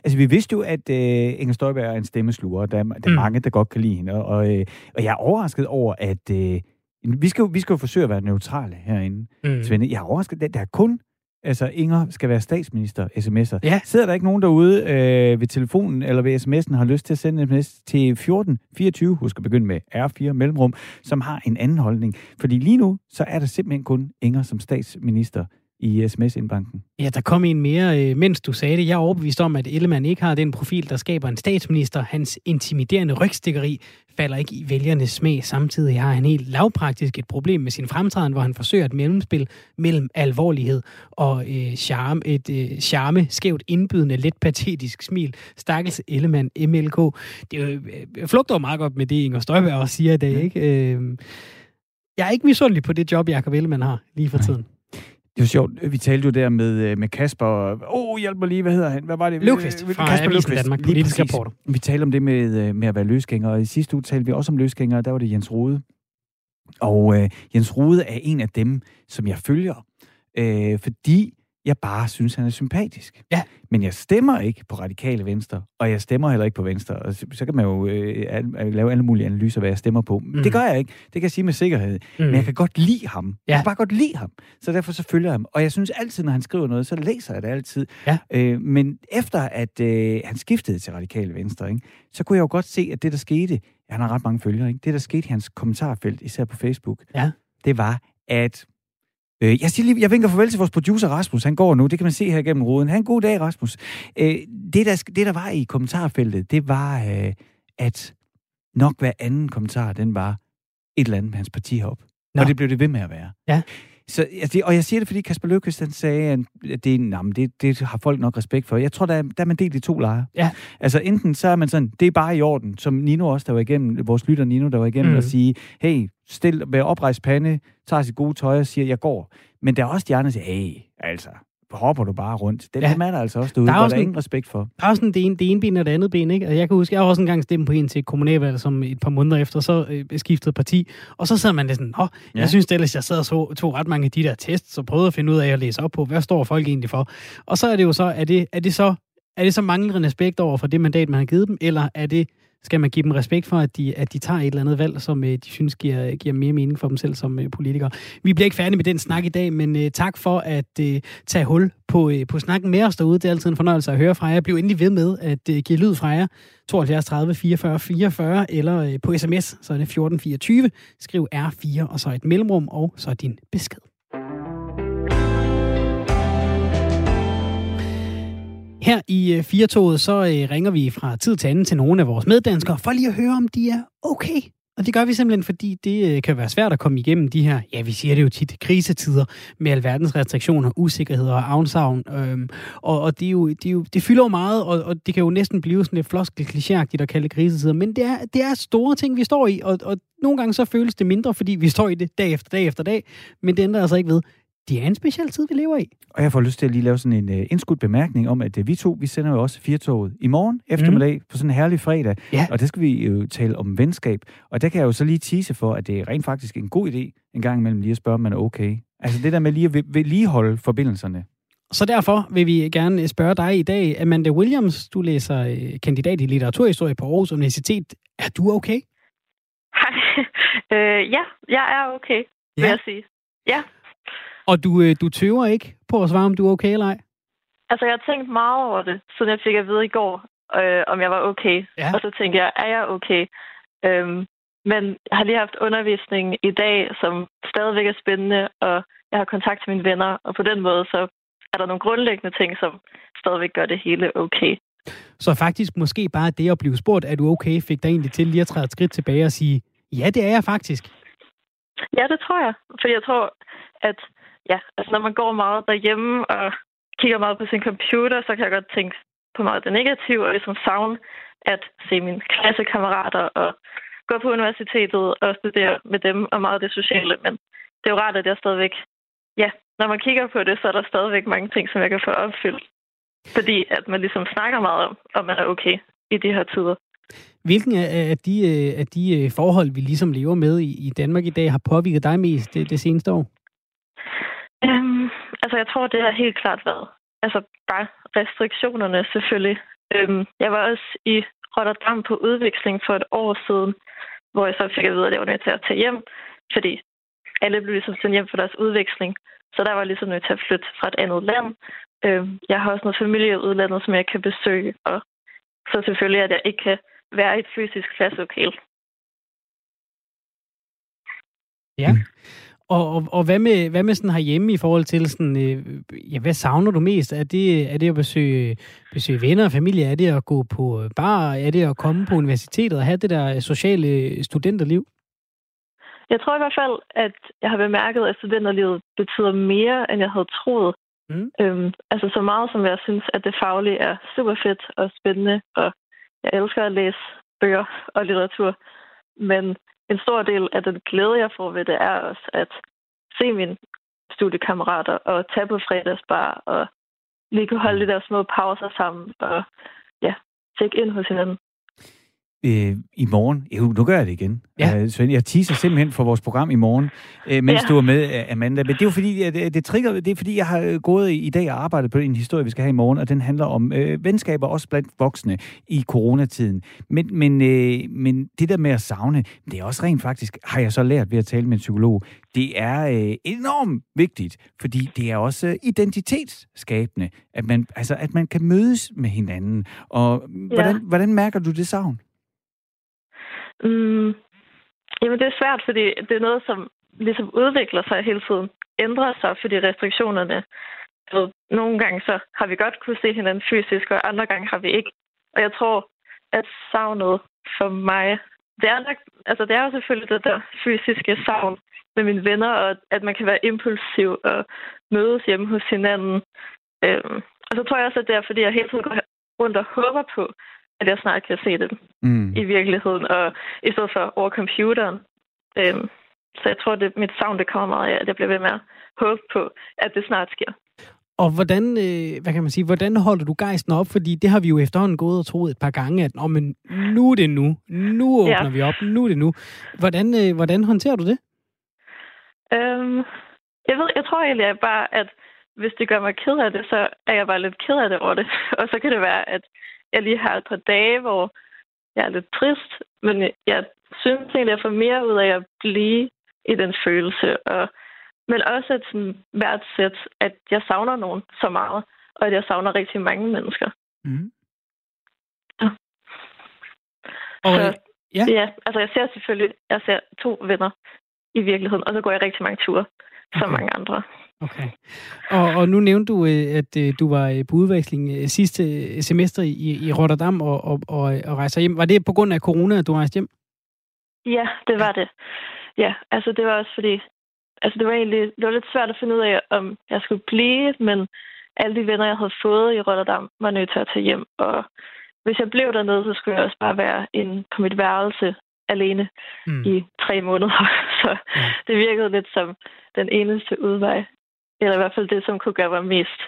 Speaker 2: Altså, vi vidste jo, at øh, Inger Støjberg er en stemmesluger. Der, der er mm. mange, der godt kan lide hende. Og, øh, og jeg er overrasket over, at... Øh, vi skal, jo, vi skal jo forsøge at være neutrale herinde, mm. Svende. Jeg er overrasket, at der er kun altså Inger skal være statsminister, sms'er. Ja. Sidder der ikke nogen derude øh, ved telefonen eller ved sms'en har lyst til at sende en sms til 1424, husk at begynde med R4 mellemrum, som har en anden holdning? Fordi lige nu, så er der simpelthen kun Inger som statsminister i sms-indbanken.
Speaker 1: Ja, der kom en mere, øh, mens du sagde det. Jeg er overbevist om, at Ellemann ikke har den profil, der skaber en statsminister. Hans intimiderende rygstikkeri falder ikke i vælgernes smag. Samtidig har han helt lavpraktisk et problem med sin fremtræden, hvor han forsøger et mellemspil mellem alvorlighed og øh, charme. Et øh, charme, skævt indbydende, let patetisk smil. Stakkels Ellemann, MLK. Det øh, flugter meget godt med det, Inger Støjberg også siger i dag, ikke? Øh, jeg er ikke misundelig på det job, Jacob Ellemann har lige for tiden.
Speaker 2: Det var sjovt. Vi talte jo der med, øh, med Kasper. Åh, oh, hjælp mig lige. Hvad hedder han? Hvad var det?
Speaker 1: Løvqvist fra Kasper Avisen Danmark, politisk reporter.
Speaker 2: Vi talte om det med, øh, med at være løsgænger, og i sidste uge talte vi også om løsgængere, der var det Jens Rode. Og øh, Jens Rode er en af dem, som jeg følger, øh, fordi jeg bare synes, han er sympatisk.
Speaker 1: Ja.
Speaker 2: Men jeg stemmer ikke på radikale venstre, og jeg stemmer heller ikke på venstre. Og så, så kan man jo øh, lave alle mulige analyser, hvad jeg stemmer på. Mm. Det gør jeg ikke. Det kan jeg sige med sikkerhed. Mm. Men jeg kan godt lide ham. Ja. Jeg kan bare godt lide ham. Så derfor så følger jeg ham. Og jeg synes altid, når han skriver noget, så læser jeg det altid.
Speaker 1: Ja.
Speaker 2: Øh, men efter at øh, han skiftede til radikale venstre, ikke, så kunne jeg jo godt se, at det, der skete, han har ret mange følgere, ikke? det, der skete i hans kommentarfelt, især på Facebook,
Speaker 1: ja.
Speaker 2: det var, at Øh, jeg, siger lige, jeg vinker farvel til vores producer Rasmus. Han går nu. Det kan man se her gennem ruden. Han god dag, Rasmus. Øh, det, der, det, der var i kommentarfeltet, det var, øh, at nok hver anden kommentar, den var et eller andet med hans parti op. Nå. Og det blev det ved med at være.
Speaker 1: Ja.
Speaker 2: Så, altså, og jeg siger det, fordi Kasper Løkvist, han sagde, at det, jamen, det, det har folk nok respekt for. Jeg tror, der er, der er man delt i to lejre.
Speaker 1: Ja.
Speaker 2: Altså enten så er man sådan, det er bare i orden, som Nino også, der var igennem, vores lytter Nino, der var igennem, mm. og sige, hey, stil, vær oprejst pande, tager sit gode tøj og siger, jeg går. Men der er også de andre, der siger, hey, altså, hopper du bare rundt. Det ja. er der altså også derude, der er, også der er ingen respekt for.
Speaker 1: Der er også sådan det ene, det ene ben og det andet ben, ikke? Altså, jeg kan huske, jeg har også engang stemt på en til kommunalvalg, som et par måneder efter, så øh, skiftede parti, og så sidder man lidt sådan, åh, ja. jeg synes det ellers, jeg sad og så, tog ret mange af de der tests, så prøvede at finde ud af at læse op på, hvad står folk egentlig for? Og så er det jo så, er det, er det så, er det så manglende respekt over for det mandat, man har givet dem, eller er det skal man give dem respekt for, at de, at de tager et eller andet valg, som øh, de synes giver, giver mere mening for dem selv som øh, politikere. Vi bliver ikke færdige med den snak i dag, men øh, tak for at øh, tage hul på, øh, på snakken med os derude. Det er altid en fornøjelse at høre fra jer. Bliv endelig ved med at øh, give lyd fra jer. 72 30 44 44 eller øh, på sms, så er det 1424. Skriv R4 og så et mellemrum og så din besked. Her i øh, Firtoget, så øh, ringer vi fra tid til anden til nogle af vores meddanskere, for lige at høre, om de er okay. Og det gør vi simpelthen, fordi det øh, kan være svært at komme igennem de her, ja, vi siger det jo tit, krisetider med alverdens restriktioner, usikkerheder og afsavn. Øhm, og og det, er jo, det, er jo, det fylder jo meget, og, og det kan jo næsten blive sådan lidt floskel klichéagtigt at kalde det krisetider. Men det er, det er store ting, vi står i, og, og nogle gange så føles det mindre, fordi vi står i det dag efter dag efter dag. Men det ændrer altså ikke ved, det er en speciel tid, vi lever i.
Speaker 2: Og jeg får lyst til at lige lave sådan en uh, indskudt bemærkning om, at uh, vi to, vi sender jo også Firtoget i morgen eftermiddag mm. på sådan en herlig fredag.
Speaker 1: Ja.
Speaker 2: Og der skal vi jo tale om venskab. Og der kan jeg jo så lige tease for, at det er rent faktisk en god idé en gang imellem lige at spørge, om man er okay. Altså det der med lige at vedligeholde forbindelserne.
Speaker 1: Så derfor vil vi gerne spørge dig i dag, Amanda Williams, du læser kandidat i litteraturhistorie på Aarhus Universitet. Er du okay?
Speaker 5: Hej. øh, ja, jeg er okay, vil ja. jeg sige. Ja.
Speaker 1: Og du, øh, du tøver ikke på at svare, om du er okay eller ej?
Speaker 5: Altså, jeg har tænkt meget over det, siden jeg fik at vide i går, øh, om jeg var okay.
Speaker 1: Ja.
Speaker 5: Og så tænkte jeg, er jeg okay? Øhm, men jeg har lige haft undervisning i dag, som stadigvæk er spændende, og jeg har kontakt til mine venner, og på den måde, så er der nogle grundlæggende ting, som stadigvæk gør det hele okay.
Speaker 1: Så faktisk måske bare det at blive spurgt, er du okay, fik dig egentlig til lige at træde et skridt tilbage og sige, ja, det er jeg faktisk.
Speaker 5: Ja, det tror jeg. For jeg tror, at ja, altså når man går meget derhjemme og kigger meget på sin computer, så kan jeg godt tænke på meget det negative, og ligesom savne at se mine klassekammerater og gå på universitetet og studere med dem og meget det sociale. Men det er jo rart, at jeg stadigvæk, ja, når man kigger på det, så er der stadigvæk mange ting, som jeg kan få opfyldt. Fordi at man ligesom snakker meget om, om man er okay i de her tider.
Speaker 1: Hvilken af de, af de øh, øh, forhold, vi ligesom lever med i Danmark i dag, har påvirket dig mest det, det seneste år?
Speaker 5: Øhm, altså, jeg tror, det har helt klart været altså bare restriktionerne selvfølgelig. Øhm, jeg var også i Rotterdam på udveksling for et år siden, hvor jeg så fik at vide, at jeg var nødt til at tage hjem, fordi alle blev ligesom sendt hjem for deres udveksling. Så der var jeg ligesom nødt til at flytte fra et andet land. Øhm, jeg har også noget familie i udlandet, som jeg kan besøge, og så selvfølgelig, at jeg ikke kan være i et fysisk klasselokale.
Speaker 1: Ja. Og, og, og hvad, med, hvad med sådan herhjemme i forhold til sådan, øh, ja, hvad savner du mest? Er det, er det at besøge, besøge venner og familie? Er det at gå på bar? Er det at komme på universitetet og have det der sociale studenterliv?
Speaker 5: Jeg tror i hvert fald, at jeg har bemærket, at studenterlivet betyder mere, end jeg havde troet. Mm. Øhm, altså så meget, som jeg synes, at det faglige er super fedt og spændende, og jeg elsker at læse bøger og litteratur. Men en stor del af den glæde, jeg får ved det, er også at se mine studiekammerater og tage på fredagsbar og lige kunne holde de der små pauser sammen og ja, tjekke ind hos hinanden
Speaker 2: øh, i morgen. Jo, nu gør jeg det igen. Ja. Uh, Svend, jeg teaser simpelthen for vores program i morgen, uh, mens ja. du er med, Amanda. Men det er jo fordi, at det, det trigger, det er fordi, jeg har gået i dag og arbejdet på en historie, vi skal have i morgen, og den handler om uh, venskaber, også blandt voksne i coronatiden. Men, men, uh, men det der med at savne, det er også rent faktisk, har jeg så lært ved at tale med en psykolog, det er uh, enormt vigtigt, fordi det er også uh, identitetsskabende, at man, altså, at man kan mødes med hinanden. Og ja. hvordan, hvordan mærker du det savn?
Speaker 5: Mm, jamen, det er svært, fordi det er noget, som ligesom udvikler sig hele tiden. Ændrer sig, fordi restriktionerne... Så nogle gange så har vi godt kunne se hinanden fysisk, og andre gange har vi ikke. Og jeg tror, at savnet for mig... Det er, nok, altså, det er jo selvfølgelig det der fysiske savn med mine venner, og at man kan være impulsiv og mødes hjemme hos hinanden. Øhm, og så tror jeg også, at det er, fordi jeg hele tiden går rundt og håber på, at jeg snart kan se det mm. i virkeligheden, og i stedet for over computeren. Øhm, så jeg tror, at mit savn det kommer meget af, at jeg bliver ved med at håbe på, at det snart sker.
Speaker 1: Og hvordan, øh, hvad kan man sige, hvordan holder du gejsten op? Fordi det har vi jo efterhånden gået og troet et par gange, at men nu er det nu. Nu åbner ja. vi op. Nu er det nu. Hvordan, øh, hvordan håndterer du det?
Speaker 5: Øhm, jeg ved, jeg tror egentlig at bare, at hvis det gør mig ked af det, så er jeg bare lidt ked af det over det. og så kan det være, at jeg lige har et par dage, hvor jeg er lidt trist, men jeg synes egentlig, at jeg får mere ud af at blive i den følelse. Og, men også at sådan, værdsæt, at jeg savner nogen så meget, og at jeg savner rigtig mange mennesker. Mm. Ja. Og, så, ja. ja, altså jeg ser selvfølgelig, jeg ser to venner i virkeligheden, og så går jeg rigtig mange ture, okay. som mange andre.
Speaker 1: Okay. Og, og nu nævnte du, øh, at øh, du var øh, på udveksling sidste semester i, i Rotterdam og, og, og, og rejser hjem. Var det på grund af corona, at du rejste hjem?
Speaker 5: Ja, det var det. Ja, altså det var også fordi, altså det var egentlig det var lidt svært at finde ud af, om jeg skulle blive, men alle de venner, jeg havde fået i Rotterdam, var nødt til at tage hjem. Og hvis jeg blev dernede, så skulle jeg også bare være inde på mit værelse alene mm. i tre måneder. Så ja. det virkede lidt som den eneste udvej. Eller i hvert fald det, som kunne gøre mig mest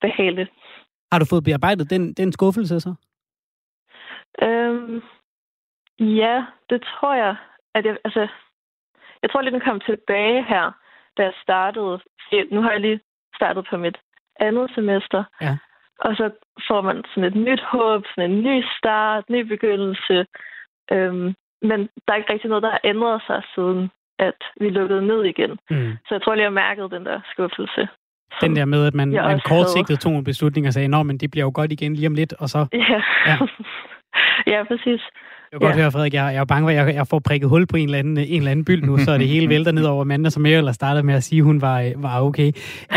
Speaker 5: behageligt.
Speaker 1: Har du fået bearbejdet den, den skuffelse så?
Speaker 5: Øhm, ja, det tror jeg. At jeg, altså, jeg tror lige, den kom tilbage her, da jeg startede. Nu har jeg lige startet på mit andet semester. Ja. Og så får man sådan et nyt håb, sådan en ny start, ny begyndelse. Øhm, men der er ikke rigtig noget, der har ændret sig siden at vi lukkede ned igen. Mm. Så jeg tror lige, jeg mærkede den der skuffelse.
Speaker 1: Den der med, at man, man kortsigtet tog en beslutning og sagde, nå, men det bliver jo godt igen lige om lidt, og så...
Speaker 5: Ja, ja. ja præcis.
Speaker 1: Jeg kan godt ja. høre, Frederik, jeg, jeg er bange for, at jeg, jeg får prikket hul på en eller anden, en eller anden byld nu, så er det hele vælter ned over Amanda, som jeg ellers startede med at sige, at hun var, var okay.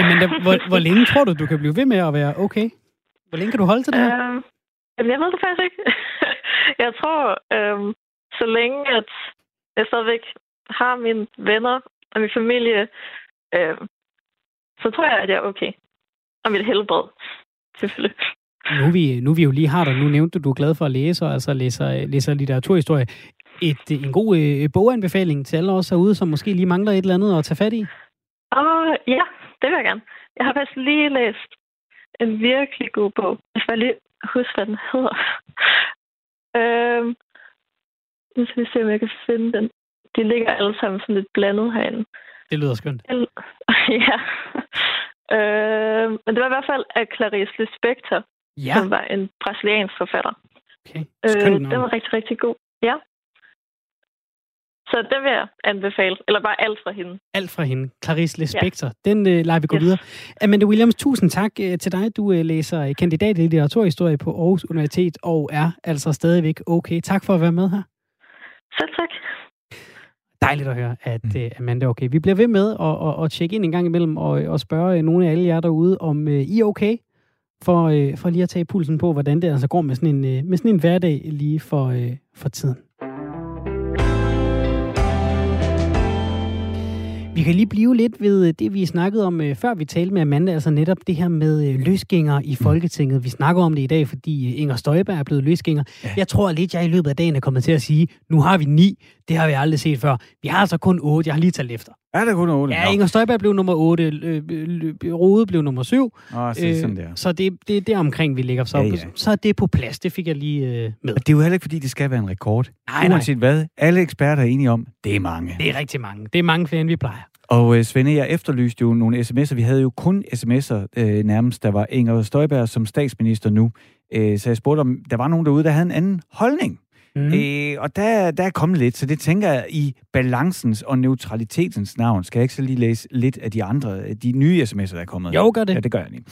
Speaker 1: Men hvor, hvor længe tror du, du kan blive ved med at være okay? Hvor længe kan du holde til det her?
Speaker 5: Øhm, jeg ved det faktisk ikke. jeg tror, øhm, så længe at jeg stadigvæk har mine venner og min familie, øh, så tror jeg, at jeg er okay. Og mit helbred, selvfølgelig.
Speaker 1: Nu vi, nu vi jo lige har dig, nu nævnte du, du er glad for at læse, og altså læser, læser litteraturhistorie. Et, en god øh, boganbefaling til alle os herude, som måske lige mangler et eller andet at tage fat i?
Speaker 5: Åh, ja, det vil jeg gerne. Jeg har faktisk lige læst en virkelig god bog. Jeg skal lige huske, hvad den hedder. øhm, nu skal vi se, om jeg kan finde den de ligger alle sammen sådan lidt blandet herinde.
Speaker 1: Det lyder skønt.
Speaker 5: ja. Øh, men det var i hvert fald af Clarice Lispector, ja. som var en brasiliansk forfatter.
Speaker 1: Okay. Skønt øh,
Speaker 5: den var rigtig, rigtig god. Ja. Så det vil jeg anbefale. Eller bare alt fra hende.
Speaker 1: Alt fra hende. Clarice Lispector. Ja. Den uh, lader vi gå yes. videre. Amanda Williams, tusind tak uh, til dig. Du uh, læser kandidat i litteraturhistorie på Aarhus Universitet og er altså stadigvæk okay. Tak for at være med her.
Speaker 5: Selv tak.
Speaker 1: Dejligt at høre, at mm. uh, Amanda er okay. Vi bliver ved med at, at, at tjekke ind en gang imellem og, og spørge nogle af alle jer derude, om uh, I er okay for, uh, for lige at tage pulsen på, hvordan det altså går med sådan en, uh, med sådan en hverdag lige for, uh, for tiden. Vi kan lige blive lidt ved øh, det, vi snakkede om, øh, før vi talte med Amanda, altså netop det her med øh, løsgænger i mm. Folketinget. Vi snakker om det i dag, fordi Inger Støjberg er blevet løsgænger. Ja. Jeg tror lidt, jeg i løbet af dagen er kommet til at sige, nu har vi ni, det har vi aldrig set før. Vi har altså kun otte, jeg har lige talt efter.
Speaker 2: Er der kun otte?
Speaker 1: Ja, Inger Støjberg blev nummer 8, Rode blev nummer 7.
Speaker 2: Oh, så, øh, sådan der.
Speaker 1: så det, det er der omkring, vi ligger. Så, ja, ja. så er det på plads, det fik jeg lige øh, med.
Speaker 2: Og det er jo heller ikke, fordi det skal være en rekord.
Speaker 1: Nej,
Speaker 2: Uanset nej. hvad, alle eksperter er enige om, det er mange.
Speaker 1: Det er rigtig mange. Det er mange flere, end vi plejer.
Speaker 2: Og øh, Svende, jeg efterlyste jo nogle sms'er. Vi havde jo kun sms'er øh, nærmest. Der var Inger Støjberg som statsminister nu. Øh, så jeg spurgte, om der var nogen derude, der havde en anden holdning. Mm. Øh, og der, der er kommet lidt, så det tænker jeg i balancens og neutralitetens navn. Skal jeg ikke så lige læse lidt af de andre, de nye sms'er, der er kommet?
Speaker 1: Jo, gør det.
Speaker 2: Ja, det gør jeg lige.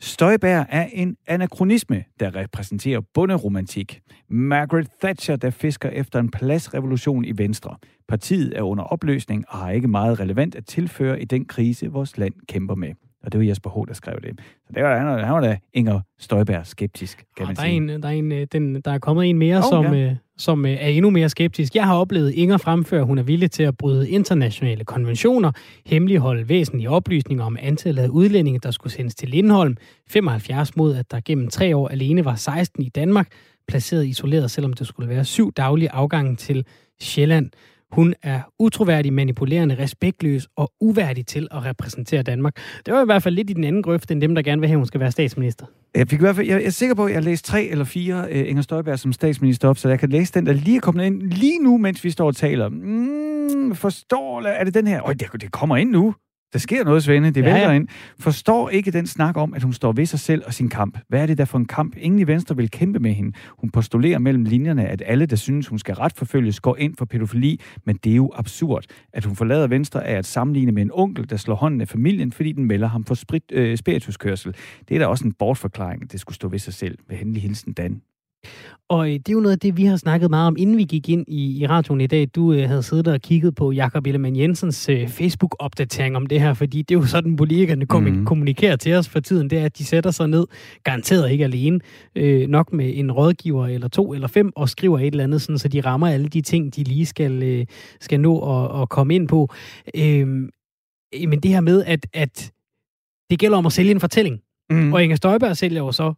Speaker 2: Støjbær er en anachronisme, der repræsenterer bunderomantik. Margaret Thatcher, der fisker efter en pladsrevolution i Venstre. Partiet er under opløsning og har ikke meget relevant at tilføre i den krise, vores land kæmper med. Og det var Jesper H., der skrev det. Så det var, han, han var da Inger Støjberg skeptisk, kan man
Speaker 1: der
Speaker 2: sige.
Speaker 1: Er en, der, er en, øh, den, der er kommet en mere, oh, som, ja. øh, som øh, er endnu mere skeptisk. Jeg har oplevet Inger fremføre, hun er villig til at bryde internationale konventioner, hemmeligholde væsentlige oplysninger om antallet af udlændinge, der skulle sendes til Lindholm, 75 mod, at der gennem tre år alene var 16 i Danmark, placeret isoleret, selvom det skulle være syv daglige afgange til Sjælland. Hun er utroværdig, manipulerende, respektløs og uværdig til at repræsentere Danmark. Det var i hvert fald lidt i den anden grøft, end dem, der gerne vil have, at hun skal være statsminister.
Speaker 2: Jeg, fik i hvert fald, jeg er sikker på, at jeg har læst tre eller fire uh, Inger Støjberg som statsminister op, så jeg kan læse den, der lige er kommet ind lige nu, mens vi står og taler. Mm, forstår, er det den her? Øj, det, det kommer ind nu. Der sker noget, Svende. Det vælter ja, ja. ind. Forstår ikke den snak om, at hun står ved sig selv og sin kamp. Hvad er det der for en kamp? Ingen i Venstre vil kæmpe med hende. Hun postulerer mellem linjerne, at alle, der synes, hun skal retforfølges, går ind for pædofili. Men det er jo absurd. At hun forlader Venstre er at sammenligne med en onkel, der slår hånden af familien, fordi den melder ham for sprit, øh, spirituskørsel. Det er da også en bortforklaring, at det skulle stå ved sig selv. Med henlig hilsen, Dan.
Speaker 1: Og øh, det er jo noget af det, vi har snakket meget om, inden vi gik ind i, i radioen i dag. Du øh, havde siddet og kigget på Jakob Ellemann Jensens øh, Facebook-opdatering om det her, fordi det er jo sådan, politikerne mm. kommunikerer til os for tiden, det er, at de sætter sig ned, garanteret ikke alene, øh, nok med en rådgiver eller to eller fem, og skriver et eller andet, sådan, så de rammer alle de ting, de lige skal, øh, skal nå at, at komme ind på. Øh, men det her med, at, at det gælder om at sælge en fortælling. Mm. Og Inger Støjberg sælger jo så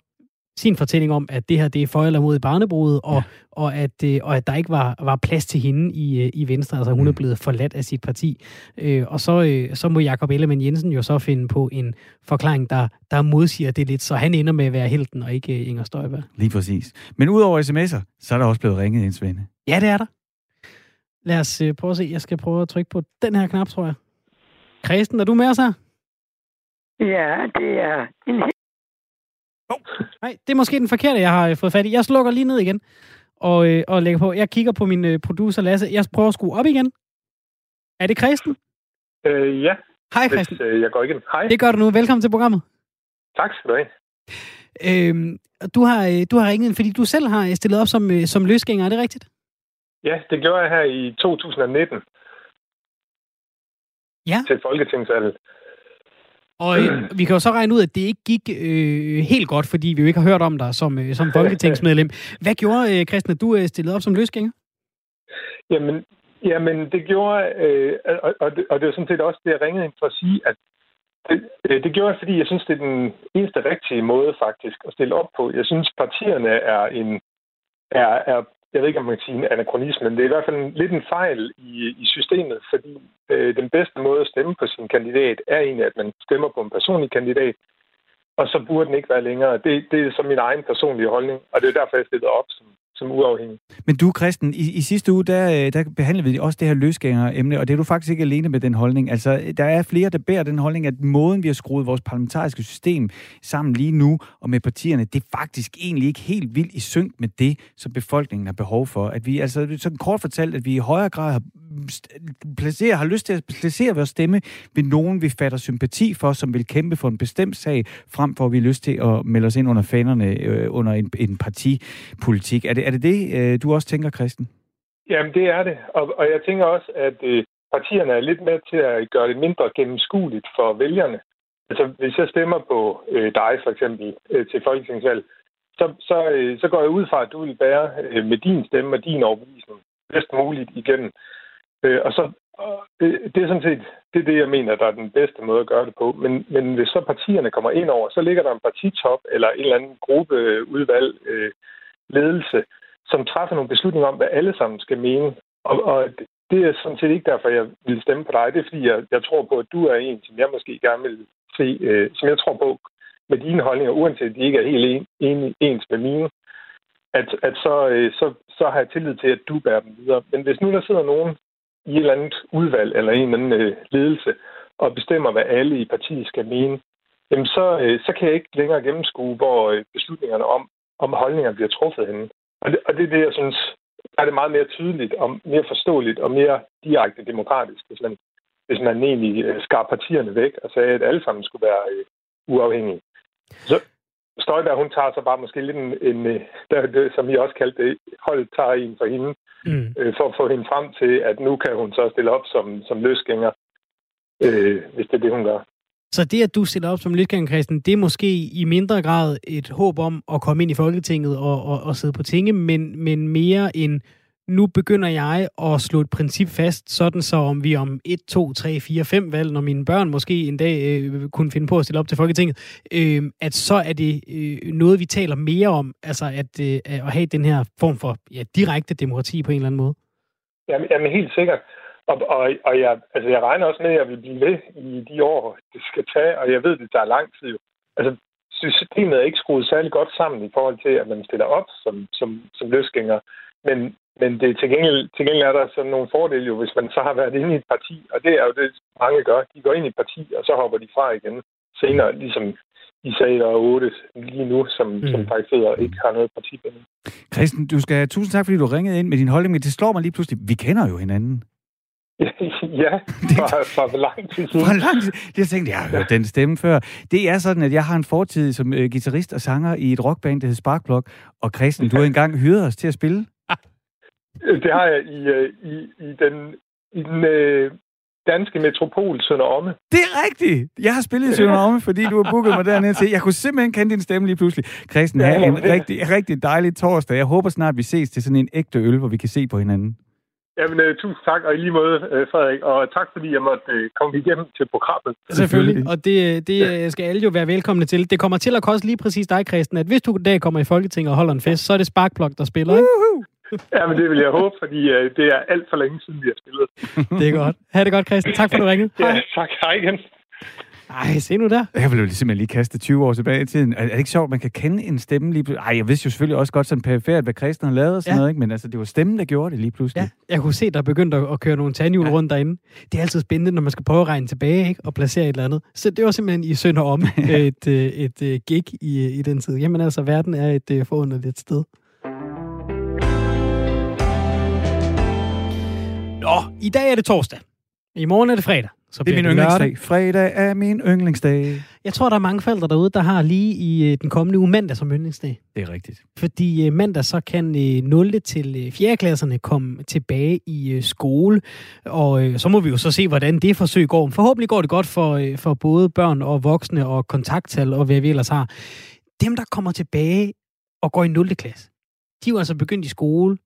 Speaker 1: sin fortælling om, at det her det er for eller mod barnebrudet, og, ja. og, at, øh, og at der ikke var, var plads til hende i, øh, i Venstre. Altså hun mm. er blevet forladt af sit parti. Øh, og så, øh, så må Jakob Ellemann Jensen jo så finde på en forklaring, der, der modsiger det lidt, så han ender med at være helten og ikke øh, Inger Støjberg.
Speaker 2: Lige præcis. Men udover sms'er, så er der også blevet ringet ind, Svende.
Speaker 1: Ja, det er der. Lad os øh, prøve at se. Jeg skal prøve at trykke på den her knap, tror jeg. Kristen, er du med os her?
Speaker 6: Ja, det er en
Speaker 1: Oh. Nej, det er måske den forkerte, jeg har øh, fået fat i. Jeg slukker lige ned igen og, øh, og lægger på. Jeg kigger på min øh, producer Lasse. Jeg prøver at skrue op igen. Er det Kristen?
Speaker 7: Øh, ja.
Speaker 1: Hej Kristen.
Speaker 7: Hvis, øh, jeg går igen. Hej.
Speaker 1: Det gør du nu. Velkommen til programmet.
Speaker 7: Tak skal du have.
Speaker 1: Øhm, du, har, øh, du har ringet fordi du selv har stillet op som, øh, som løsgænger. Er det rigtigt?
Speaker 7: Ja, det gjorde jeg her i 2019.
Speaker 1: Ja.
Speaker 7: Til Folketingsvalget.
Speaker 1: Og øh, vi kan jo så regne ud, at det ikke gik øh, helt godt, fordi vi jo ikke har hørt om dig som, øh, som folketingsmedlem. Hvad gjorde, øh, Christian, at du øh, stillede op som løsgænger?
Speaker 7: Jamen, jamen det gjorde, øh, og, og, det, og det var sådan set også det, jeg ringede ind for at sige, at det, øh, det gjorde jeg, fordi jeg synes, det er den eneste rigtige måde faktisk at stille op på. Jeg synes, partierne er en er, er jeg ved ikke, om man kan sige en anachronisme, men det er i hvert fald en, lidt en fejl i, i systemet, fordi øh, den bedste måde at stemme på sin kandidat er egentlig, at man stemmer på en personlig kandidat, og så burde den ikke være længere. Det, det er så min egen personlige holdning, og det er derfor, jeg stiller op som, som uafhængig.
Speaker 2: Men du, Christen, i, i sidste uge, der, øh, der behandlede vi også det her løsgænger-emne, og det er du faktisk ikke alene med den holdning. Altså, der er flere, der bærer den holdning, at måden, vi har skruet vores parlamentariske system sammen lige nu, og med partierne, det er faktisk egentlig ikke helt vildt i synk med det, som befolkningen har behov for. At vi, altså, sådan kort fortalt, at vi i højere grad har, placere, har lyst til at placere vores stemme ved nogen, vi fatter sympati for, som vil kæmpe for en bestemt sag, frem for at vi har lyst til at melde os ind under fanerne øh, under en, en partipolitik. Er det, er det det, øh, du også tænker, Christen?
Speaker 7: Jamen, det er det. Og, og jeg tænker også, at øh, partierne er lidt med til at gøre det mindre gennemskueligt for vælgerne. Altså, hvis jeg stemmer på øh, dig, for eksempel, øh, til folketingsvalg, så, så, øh, så går jeg ud fra, at du vil bære øh, med din stemme og din overbevisning bedst muligt igennem. Øh, og så øh, det, det er sådan set det, er det, jeg mener, der er den bedste måde at gøre det på. Men, men hvis så partierne kommer ind over, så ligger der en partitop eller en eller anden gruppeudvalg, øh, ledelse, som træffer nogle beslutninger om, hvad alle sammen skal mene. Og, og det er sådan set ikke derfor, jeg vil stemme på dig. Det er, fordi jeg, jeg tror på, at du er en, som jeg måske gerne vil se, øh, som jeg tror på med dine holdninger, uanset at de ikke er helt en, en, ens med mine, at, at så, øh, så, så har jeg tillid til, at du bærer dem videre. Men hvis nu der sidder nogen i et eller andet udvalg eller en eller anden øh, ledelse og bestemmer, hvad alle i partiet skal mene, jamen så, øh, så kan jeg ikke længere gennemskue, hvor øh, beslutningerne om, om holdninger bliver truffet henne. Og det, og det er det, jeg synes, er det meget mere tydeligt og mere forståeligt og mere direkte demokratisk, hvis man, hvis man egentlig skar partierne væk og sagde, at alle sammen skulle være øh, uafhængige. Så Støjberg, hun tager så bare måske lidt en, en der, det, som I også kaldte det, hold tager en for hende, mm. øh, for at få hende frem til, at nu kan hun så stille op som, som løsgænger, øh, hvis det er det, hun gør.
Speaker 1: Så det, at du stiller op som løsgænger, det er måske i mindre grad et håb om at komme ind i Folketinget og, og, og sidde på tinge, men, men mere en nu begynder jeg at slå et princip fast, sådan så om vi om 1, 2, 3, 4, 5 valg, når mine børn måske en dag øh, kunne finde på at stille op til Folketinget, øh, at så er det øh, noget, vi taler mere om, altså at, øh, at have den her form for ja, direkte demokrati på en eller anden måde.
Speaker 7: Jamen, jamen helt sikkert. Og, og, og jeg, altså, jeg regner også med, at jeg vil blive ved i de år, det skal tage, og jeg ved, det tager lang tid. Altså, systemet er ikke skruet særlig godt sammen i forhold til, at man stiller op som, som, som løsgænger. Men, men det, til, gengæld, til gengæld er der sådan nogle fordele jo, hvis man så har været inde i et parti, og det er jo det, mange gør. De går ind i et parti, og så hopper de fra igen senere, ligesom I sagde, der er otte lige nu, som, mm. som faktisk sidder og ikke har noget partibinding.
Speaker 2: Christian, du skal have tusind tak, fordi du ringede ind med din holdning, men det slår mig lige pludselig. Vi kender jo hinanden.
Speaker 7: ja, fra, fra lang tid siden.
Speaker 2: Fra lang tid. Jeg tænkte, jeg har hørt den stemme før. Det er sådan, at jeg har en fortid som uh, guitarist og sanger i et rockband, der hedder Sparkplug. Og Christian, du har engang hyret os til at spille.
Speaker 7: Det har jeg i, øh, i, i den, i den øh, danske metropol Sønder
Speaker 2: Det er rigtigt! Jeg har spillet i Sønder fordi du har booket mig dernede til. Jeg kunne simpelthen kende din stemme lige pludselig. Christian, have en rigtig, rigtig dejlig torsdag. Jeg håber snart, vi ses til sådan en ægte øl, hvor vi kan se på hinanden.
Speaker 7: Jamen, uh, tusind tak, og i lige måde, uh, Frederik. Og tak, fordi jeg måtte uh, komme igennem til programmet.
Speaker 1: Selvfølgelig, og det, det skal alle jo være velkomne til. Det kommer til at koste lige præcis dig, Christian, at hvis du en dag kommer i Folketinget og holder en fest, så er det Sparkplug, der spiller, ikke? Uh-huh.
Speaker 7: Ja, men det vil jeg håbe, fordi uh, det er alt for længe siden, vi har spillet.
Speaker 1: det er godt. Ha' det godt, Christian. Tak for, at du ringede.
Speaker 7: Ja, tak. Hej igen.
Speaker 1: Ej, se nu der.
Speaker 2: Jeg vil jo simpelthen lige kaste 20 år tilbage i tiden. Er, er det ikke sjovt, at man kan kende en stemme lige pludselig? Ej, jeg vidste jo selvfølgelig også godt sådan perifært, hvad Christian har lavet og sådan ja. noget, ikke? men altså, det var stemmen, der gjorde det lige pludselig.
Speaker 1: Ja, jeg kunne se, der begyndte at køre nogle tandhjul ja. rundt derinde. Det er altid spændende, når man skal prøve at regne tilbage ikke? og placere et eller andet. Så det var simpelthen i Sønder om et, et, et, et gig i, i den tid. Jamen altså, verden er et forunderligt sted. Nå, i dag er det torsdag. I morgen er det fredag.
Speaker 2: Så det er min yndlingsdag. Fredag er min yndlingsdag.
Speaker 1: Jeg tror, der er mange forældre derude, der har lige i øh, den kommende uge mandag som yndlingsdag.
Speaker 2: Det er rigtigt.
Speaker 1: Fordi øh, mandag så kan 0. Øh, til 4. klasserne komme tilbage i skole. Og så må vi jo så se, hvordan det forsøg går. Forhåbentlig går det godt for, for både børn og voksne og kontakttal og hvad vi ellers har. Dem, der kommer tilbage og går i 0. klasse, de er jo altså begyndt i skole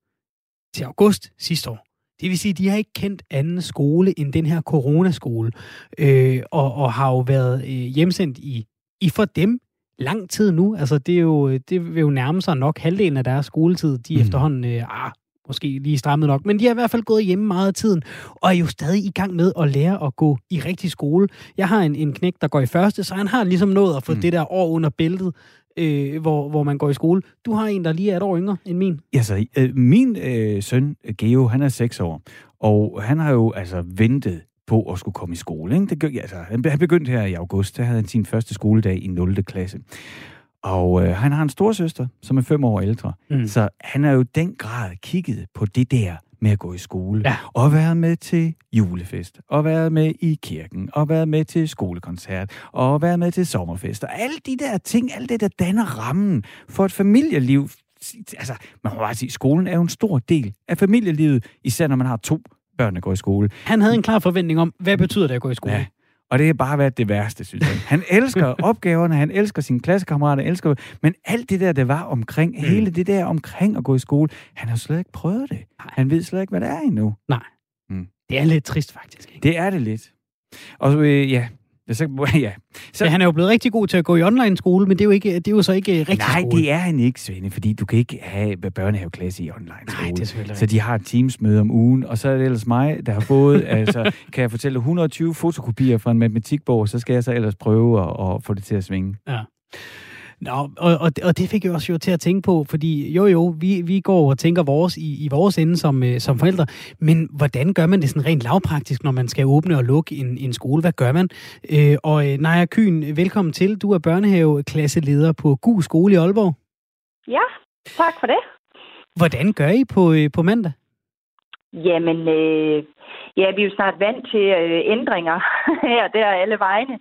Speaker 1: til august sidste år. Det vil sige, at de har ikke kendt anden skole end den her coronaskole, øh, og, og har jo været øh, hjemsendt i, i for dem lang tid nu. Altså, det, er jo, det vil jo nærme sig nok halvdelen af deres skoletid. De mm. efterhånden, øh, ah, måske lige strammet nok, men de har i hvert fald gået hjemme meget af tiden, og er jo stadig i gang med at lære at gå i rigtig skole. Jeg har en, en knæk, der går i første, så han har ligesom nået at få mm. det der år under bæltet, øh, hvor, hvor man går i skole. Du har en, der lige er et år yngre end min.
Speaker 2: Altså, øh, min øh, søn, Geo, han er 6 år, og han har jo altså ventet på at skulle komme i skole. Ikke? Det gør, altså, han begyndte her i august, der havde han sin første skoledag i 0. klasse. Og øh, han har en storsøster, som er fem år ældre. Mm. Så han er jo den grad kigget på det der med at gå i skole. Ja. Og været med til julefest. Og været med i kirken. Og været med til skolekoncert. Og været med til sommerfest. Og alle de der ting, alt det der danner rammen for et familieliv, altså, man må bare sige, skolen er jo en stor del af familielivet, især når man har to børn, der går i skole.
Speaker 1: Han havde en klar forventning om, hvad betyder det at gå i skole? Ja.
Speaker 2: Og det har bare været det værste, synes jeg. Han elsker opgaverne, han elsker sine klassekammerater, elsker... Men alt det der, der var omkring, mm. hele det der omkring at gå i skole, han har slet ikke prøvet det. Nej. Han ved slet ikke, hvad det er endnu.
Speaker 1: Nej. Mm. Det er lidt trist, faktisk. Ikke?
Speaker 2: Det er det lidt. Og øh, ja, så, ja.
Speaker 1: Så, ja, han er jo blevet rigtig god til at gå i online skole, men det er jo, ikke, det er jo så ikke rigtig
Speaker 2: Nej,
Speaker 1: skole.
Speaker 2: det er han ikke, Svende, fordi du kan ikke have børnehaveklasse i online skole.
Speaker 1: Nej, det er
Speaker 2: Så de har et teamsmøde om ugen, og så er det ellers mig, der har fået, altså, kan jeg fortælle 120 fotokopier fra en matematikbog, så skal jeg så ellers prøve at, at få det til at svinge.
Speaker 1: Ja. Nå, og, og, og det fik jeg også jo til at tænke på, fordi jo jo, vi, vi går og tænker vores i, i vores ende som, øh, som forældre, men hvordan gør man det sådan rent lavpraktisk, når man skal åbne og lukke en, en skole? Hvad gør man? Øh, og øh, Naja Kyn, velkommen til. Du er børnehaveklasseleder på GU skole i Aalborg.
Speaker 8: Ja, tak for det.
Speaker 1: Hvordan gør I på, øh, på mandag?
Speaker 8: Jamen, øh, ja, vi er jo snart vant til øh, ændringer her der alle vegne.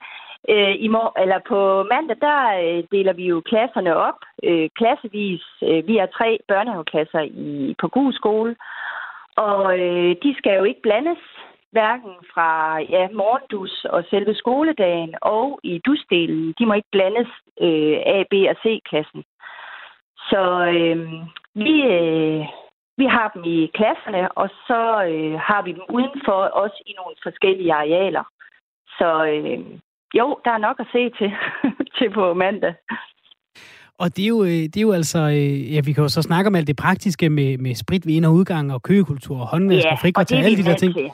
Speaker 8: Øh, i mor- eller på mandag, der øh, deler vi jo klasserne op, øh, klassevis. Øh, vi er tre børnehaveklasser i, på god skole, og øh, de skal jo ikke blandes, hverken fra ja, morgendus og selve skoledagen og i dusdelen. De må ikke blandes øh, A, B og C-klassen. Så øh, vi, øh, vi har dem i klasserne, og så øh, har vi dem udenfor, også i nogle forskellige arealer. Så øh, jo, der er nok at se til, til på mandag.
Speaker 1: Og det er, jo, øh, det er jo altså, øh, ja, vi kan jo så snakke om alt det praktiske med, med sprit ved ind- og udgang og køgekultur og håndvask
Speaker 8: ja,
Speaker 1: og frikvarter, alle de der ting.
Speaker 8: Til.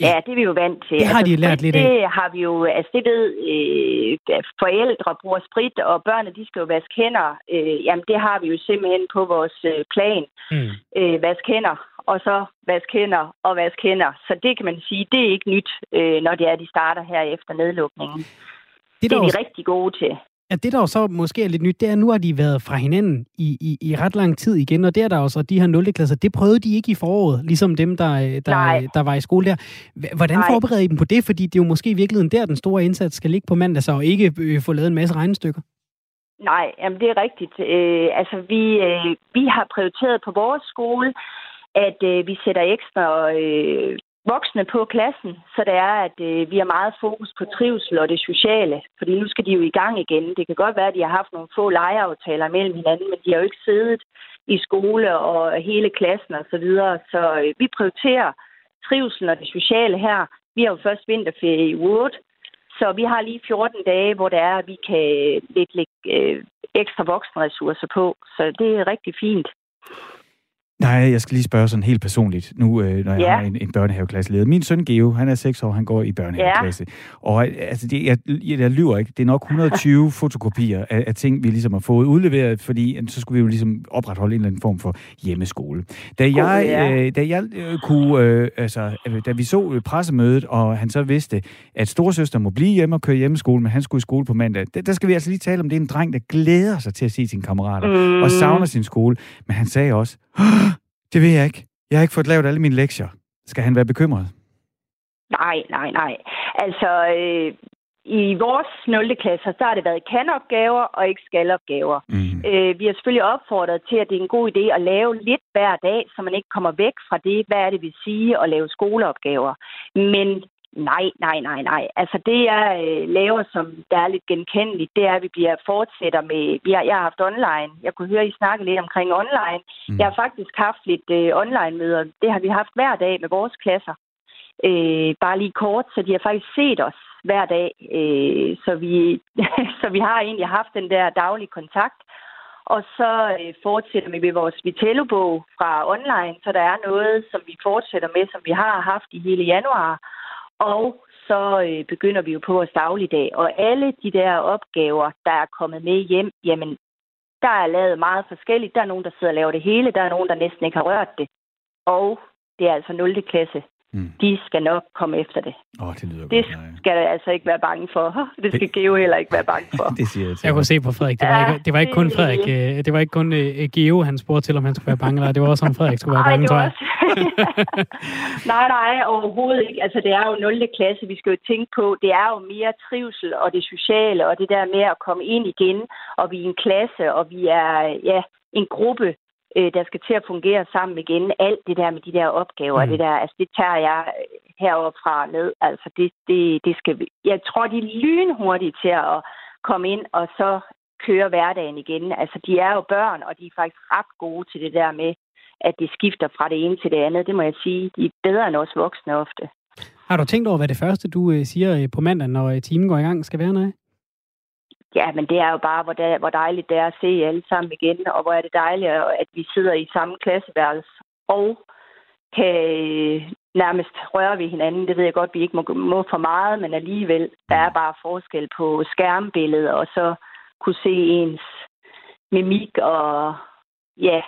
Speaker 8: Ja, det er vi jo vant til.
Speaker 1: Det har altså, de lært lidt af.
Speaker 8: Det har vi jo, altså det ved øh, forældre bruger sprit, og børnene de skal jo vaske hænder. Øh, jamen det har vi jo simpelthen på vores øh, plan. Mm. Øh, vaske hænder, og så vaske hænder og vaske hænder. Så det kan man sige, det er ikke nyt, øh, når det er, de starter her efter nedlukningen. Det, det er de rigtig gode til
Speaker 1: at det, der jo så måske er lidt nyt, det er, at nu har de været fra hinanden i, i, i ret lang tid igen, og det er der også, og de her 0. klasser, det prøvede de ikke i foråret, ligesom dem, der, der, der var i skole der. Hvordan Nej. forbereder I dem på det? Fordi det er jo måske i virkeligheden der, den store indsats skal ligge på mandag, så ikke øh, få lavet en masse regnestykker.
Speaker 8: Nej, jamen det er rigtigt. Øh, altså, vi, øh, vi har prioriteret på vores skole, at øh, vi sætter ekstra øh, voksne på klassen, så det er, at øh, vi har meget fokus på trivsel og det sociale, fordi nu skal de jo i gang igen. Det kan godt være, at de har haft nogle få legeaftaler mellem hinanden, men de har jo ikke siddet i skole og hele klassen og så videre. Så øh, vi prioriterer trivsel og det sociale her. Vi har jo først vinterferie i Wood, så vi har lige 14 dage, hvor det er, at vi kan øh, lidt lægge øh, ekstra voksenressourcer på. Så det er rigtig fint.
Speaker 2: Nej, jeg skal lige spørge sådan helt personligt, nu øh, når jeg ja. har en, en børnehaveklasseleder. Min søn Geo, han er 6 år, han går i børnehaveklasse. Ja. Og altså, det, jeg, jeg, jeg lyver ikke, det er nok 120 fotokopier af, af ting, vi ligesom har fået udleveret, fordi så skulle vi jo ligesom opretholde en eller anden form for hjemmeskole. Da jeg, ja. øh, da jeg øh, kunne, øh, altså, øh, da vi så pressemødet, og han så vidste, at storesøster må blive hjemme og køre hjemmeskole, men han skulle i skole på mandag, der, der skal vi altså lige tale om, det er en dreng, der glæder sig til at se sine kammerater, mm. og savner sin skole. Men han sagde også, det ved jeg ikke. Jeg har ikke fået lavet alle mine lektier. Skal han være bekymret?
Speaker 8: Nej, nej, nej. Altså, øh, i vores 0. klasser, så har det været kanopgaver og ikke skalopgaver. Mm. Øh, vi har selvfølgelig opfordret til, at det er en god idé at lave lidt hver dag, så man ikke kommer væk fra det, hvad er det vil sige at lave skoleopgaver. Men Nej, nej, nej, nej. Altså det, jeg øh, laver, som der er lidt genkendeligt, det er, at vi bliver fortsætter med... Vi har, jeg har haft online. Jeg kunne høre, I snakke lidt omkring online. Mm. Jeg har faktisk haft lidt øh, online-møder. Det har vi haft hver dag med vores klasser. Øh, bare lige kort, så de har faktisk set os hver dag. Øh, så, vi, så vi har egentlig haft den der daglige kontakt. Og så øh, fortsætter vi med vores Vitello-bog fra online, så der er noget, som vi fortsætter med, som vi har haft i hele januar. Og så øh, begynder vi jo på vores dagligdag. Og alle de der opgaver, der er kommet med hjem, jamen, der er lavet meget forskelligt. Der er nogen, der sidder og laver det hele. Der er nogen, der næsten ikke har rørt det. Og det er altså 0. klasse. Mm. De skal nok komme efter det.
Speaker 2: Åh, oh, det lyder
Speaker 8: Det
Speaker 2: godt,
Speaker 8: skal jeg altså ikke være bange for. Det skal Geo heller ikke være bange for.
Speaker 2: det siger jeg til
Speaker 1: Jeg kunne se på Frederik. Det var, ja, ikke, det var ikke kun Frederik. Øh, det var ikke kun uh, Geo, han spurgte til, om han skulle være bange. Eller det var også, om Frederik skulle være bange, tror jeg.
Speaker 8: nej, nej, overhovedet ikke. Altså, det er jo 0. klasse, vi skal jo tænke på. Det er jo mere trivsel og det sociale, og det der med at komme ind igen, og vi er en klasse, og vi er ja, en gruppe, øh, der skal til at fungere sammen igen. Alt det der med de der opgaver, mm. det der, altså det tager jeg øh, heroppe fra ned. Altså det, det, det skal vi. Jeg tror, de er lynhurtige til at komme ind og så køre hverdagen igen. Altså de er jo børn, og de er faktisk ret gode til det der med, at de skifter fra det ene til det andet. Det må jeg sige. De er bedre end os voksne ofte.
Speaker 1: Har du tænkt over, hvad det første, du øh, siger øh, på mandag, når timen går i gang, skal være, nej?
Speaker 8: Ja, men det er jo bare, hvor, det, hvor dejligt det er at se alle sammen igen, og hvor er det dejligt, at vi sidder i samme klasseværelse og kan nærmest røre ved hinanden. Det ved jeg godt, vi ikke må, må for meget, men alligevel, der er bare forskel på skærmbilledet, og så kunne se ens mimik og ja,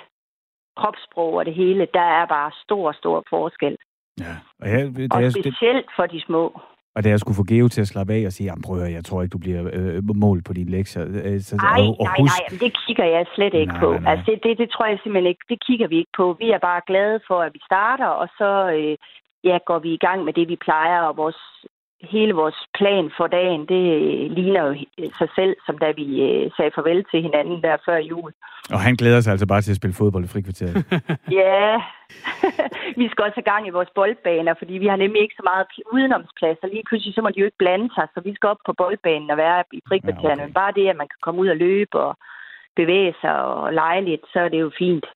Speaker 8: kropssprog og det hele. Der er bare stor, stor forskel.
Speaker 2: Ja. Og, jeg, det,
Speaker 8: og specielt for de små.
Speaker 2: Og da jeg skulle få Geo til at slappe af og sige, jamen prøv at jeg tror ikke, du bliver øh, målt på dine lektier.
Speaker 8: Øh, så, nej, og, og nej, husk... nej, det kigger jeg slet ikke nej, på. Nej. Altså, det, det, det tror jeg simpelthen ikke, det kigger vi ikke på. Vi er bare glade for, at vi starter, og så øh, ja, går vi i gang med det, vi plejer, og vores hele vores plan for dagen, det ligner jo sig selv, som da vi øh, sagde farvel til hinanden der før jul.
Speaker 2: Og han glæder sig altså bare til at spille fodbold i frikvarteret.
Speaker 8: ja, vi skal også have gang i vores boldbaner, fordi vi har nemlig ikke så meget udenomsplads, og lige pludselig så må de jo ikke blande sig, så vi skal op på boldbanen og være i frikvarteret. Ja, okay. Bare det, at man kan komme ud og løbe og bevæge sig og lege lidt, så er det jo fint.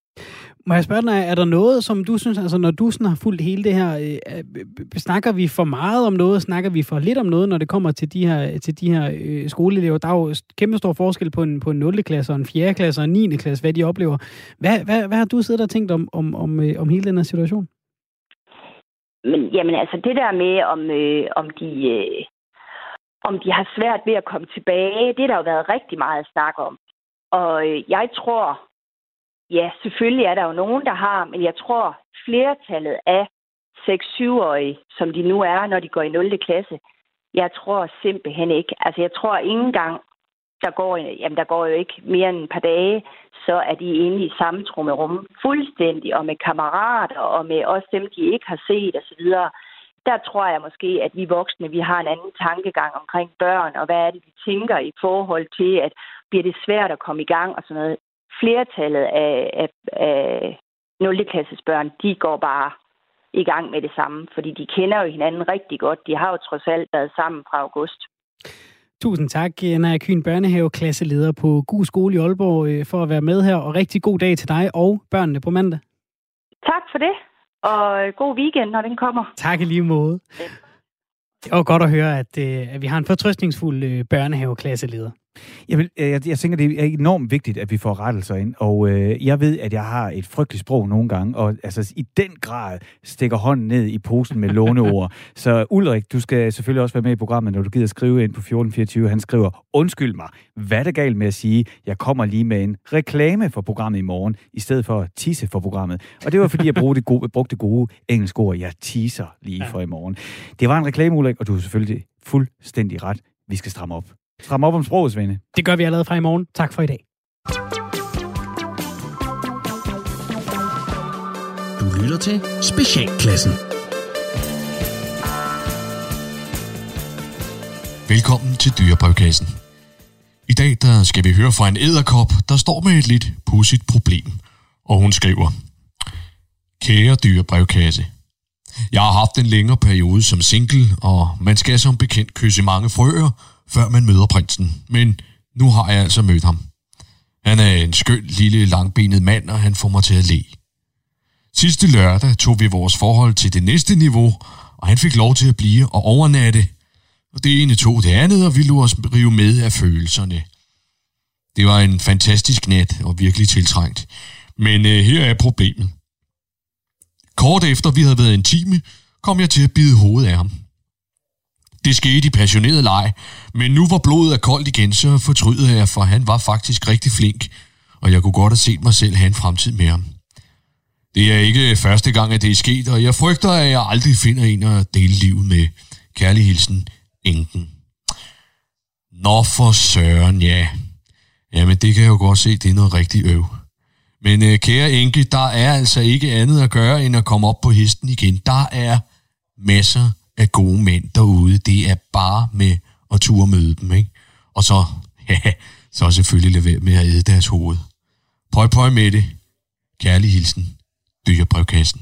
Speaker 1: Må jeg spørge dig, er der noget, som du synes, altså når du sådan har fulgt hele det her, øh, øh, snakker vi for meget om noget, snakker vi for lidt om noget, når det kommer til de her, til de her øh, skoleelever? Der er jo kæmpe stor forskel på en, på en 0. klasse og en 4. klasse og en 9. klasse, hvad de oplever. Hvad, hvad, hvad har du siddet og tænkt om, om, om, øh, om hele den her situation?
Speaker 8: Men, jamen altså, det der med, om, øh, om de... Øh om de har svært ved at komme tilbage, det der jo været rigtig meget at snakke om. Og øh, jeg tror, Ja, selvfølgelig er der jo nogen, der har, men jeg tror, flertallet af 6-7-årige, som de nu er, når de går i 0. klasse, jeg tror simpelthen ikke. Altså, jeg tror ikke engang, der går, jamen, der går jo ikke mere end et par dage, så er de inde i samme rum fuldstændig, og med kammerater, og med også dem, de ikke har set osv. Der tror jeg måske, at vi voksne, vi har en anden tankegang omkring børn, og hvad er det, vi tænker i forhold til, at bliver det svært at komme i gang og sådan noget flertallet af, af, af 0. klasses børn, de går bare i gang med det samme, fordi de kender jo hinanden rigtig godt. De har jo trods alt været sammen fra august.
Speaker 1: Tusind tak, Naja Kyn Børnehave, klasseleder på God Skole i Aalborg, øh, for at være med her, og rigtig god dag til dig og børnene på mandag.
Speaker 8: Tak for det, og god weekend, når den kommer.
Speaker 1: Tak i lige måde. Det var godt at høre, at, øh, at vi har en fortrøstningsfuld øh, børnehaveklasseleder.
Speaker 2: Jeg, vil, jeg, jeg tænker, det er enormt vigtigt, at vi får rettelser ind, og øh, jeg ved, at jeg har et frygteligt sprog nogle gange, og altså i den grad stikker hånden ned i posen med låneord. Så Ulrik, du skal selvfølgelig også være med i programmet, når du gider skrive ind på 1424. Han skriver, undskyld mig, hvad er det galt med at sige, jeg kommer lige med en reklame for programmet i morgen, i stedet for at tisse for programmet. Og det var, fordi jeg brugte det gode, brugte det gode engelske ord, jeg teaser lige for i morgen. Det var en reklame, Ulrik, og du har selvfølgelig fuldstændig ret. Vi skal stramme op. Stram op om sproget, Svende.
Speaker 1: Det gør vi allerede fra i morgen. Tak for i dag.
Speaker 9: Du lytter til Specialklassen. Velkommen til Dyrebrevkassen. I dag der skal vi høre fra en æderkop, der står med et lidt pudsigt problem. Og hun skriver, Kære dyrebrevkasse, jeg har haft en længere periode som single, og man skal som bekendt kysse mange frøer, før man møder prinsen. Men nu har jeg altså mødt ham. Han er en skøn lille langbenet mand, og han får mig til at le. Sidste lørdag tog vi vores forhold til det næste niveau, og han fik lov til at blive og overnatte. Og det ene tog det andet, og vi lå os rive med af følelserne. Det var en fantastisk nat og virkelig tiltrængt. Men øh, her er problemet. Kort efter vi havde været intime, kom jeg til at bide hovedet af ham. Det skete i passioneret leg, men nu var blodet er koldt igen, så fortryder jeg, for han var faktisk rigtig flink, og jeg kunne godt have set mig selv have en fremtid med ham. Det er ikke første gang, at det er sket, og jeg frygter, at jeg aldrig finder en at dele livet med. Kærlig hilsen, Enken. Nå for søren, ja. Jamen, det kan jeg jo godt se, det er noget rigtig øv. Men øh, kære Enke, der er altså ikke andet at gøre, end at komme op på hesten igen. Der er masser af gode mænd derude. Det er bare med at ture møde dem, ikke? Og så, ja, så selvfølgelig lade være med at æde deres hoved. Prøv, prøv med det. Kærlig hilsen, dyrebrevkassen.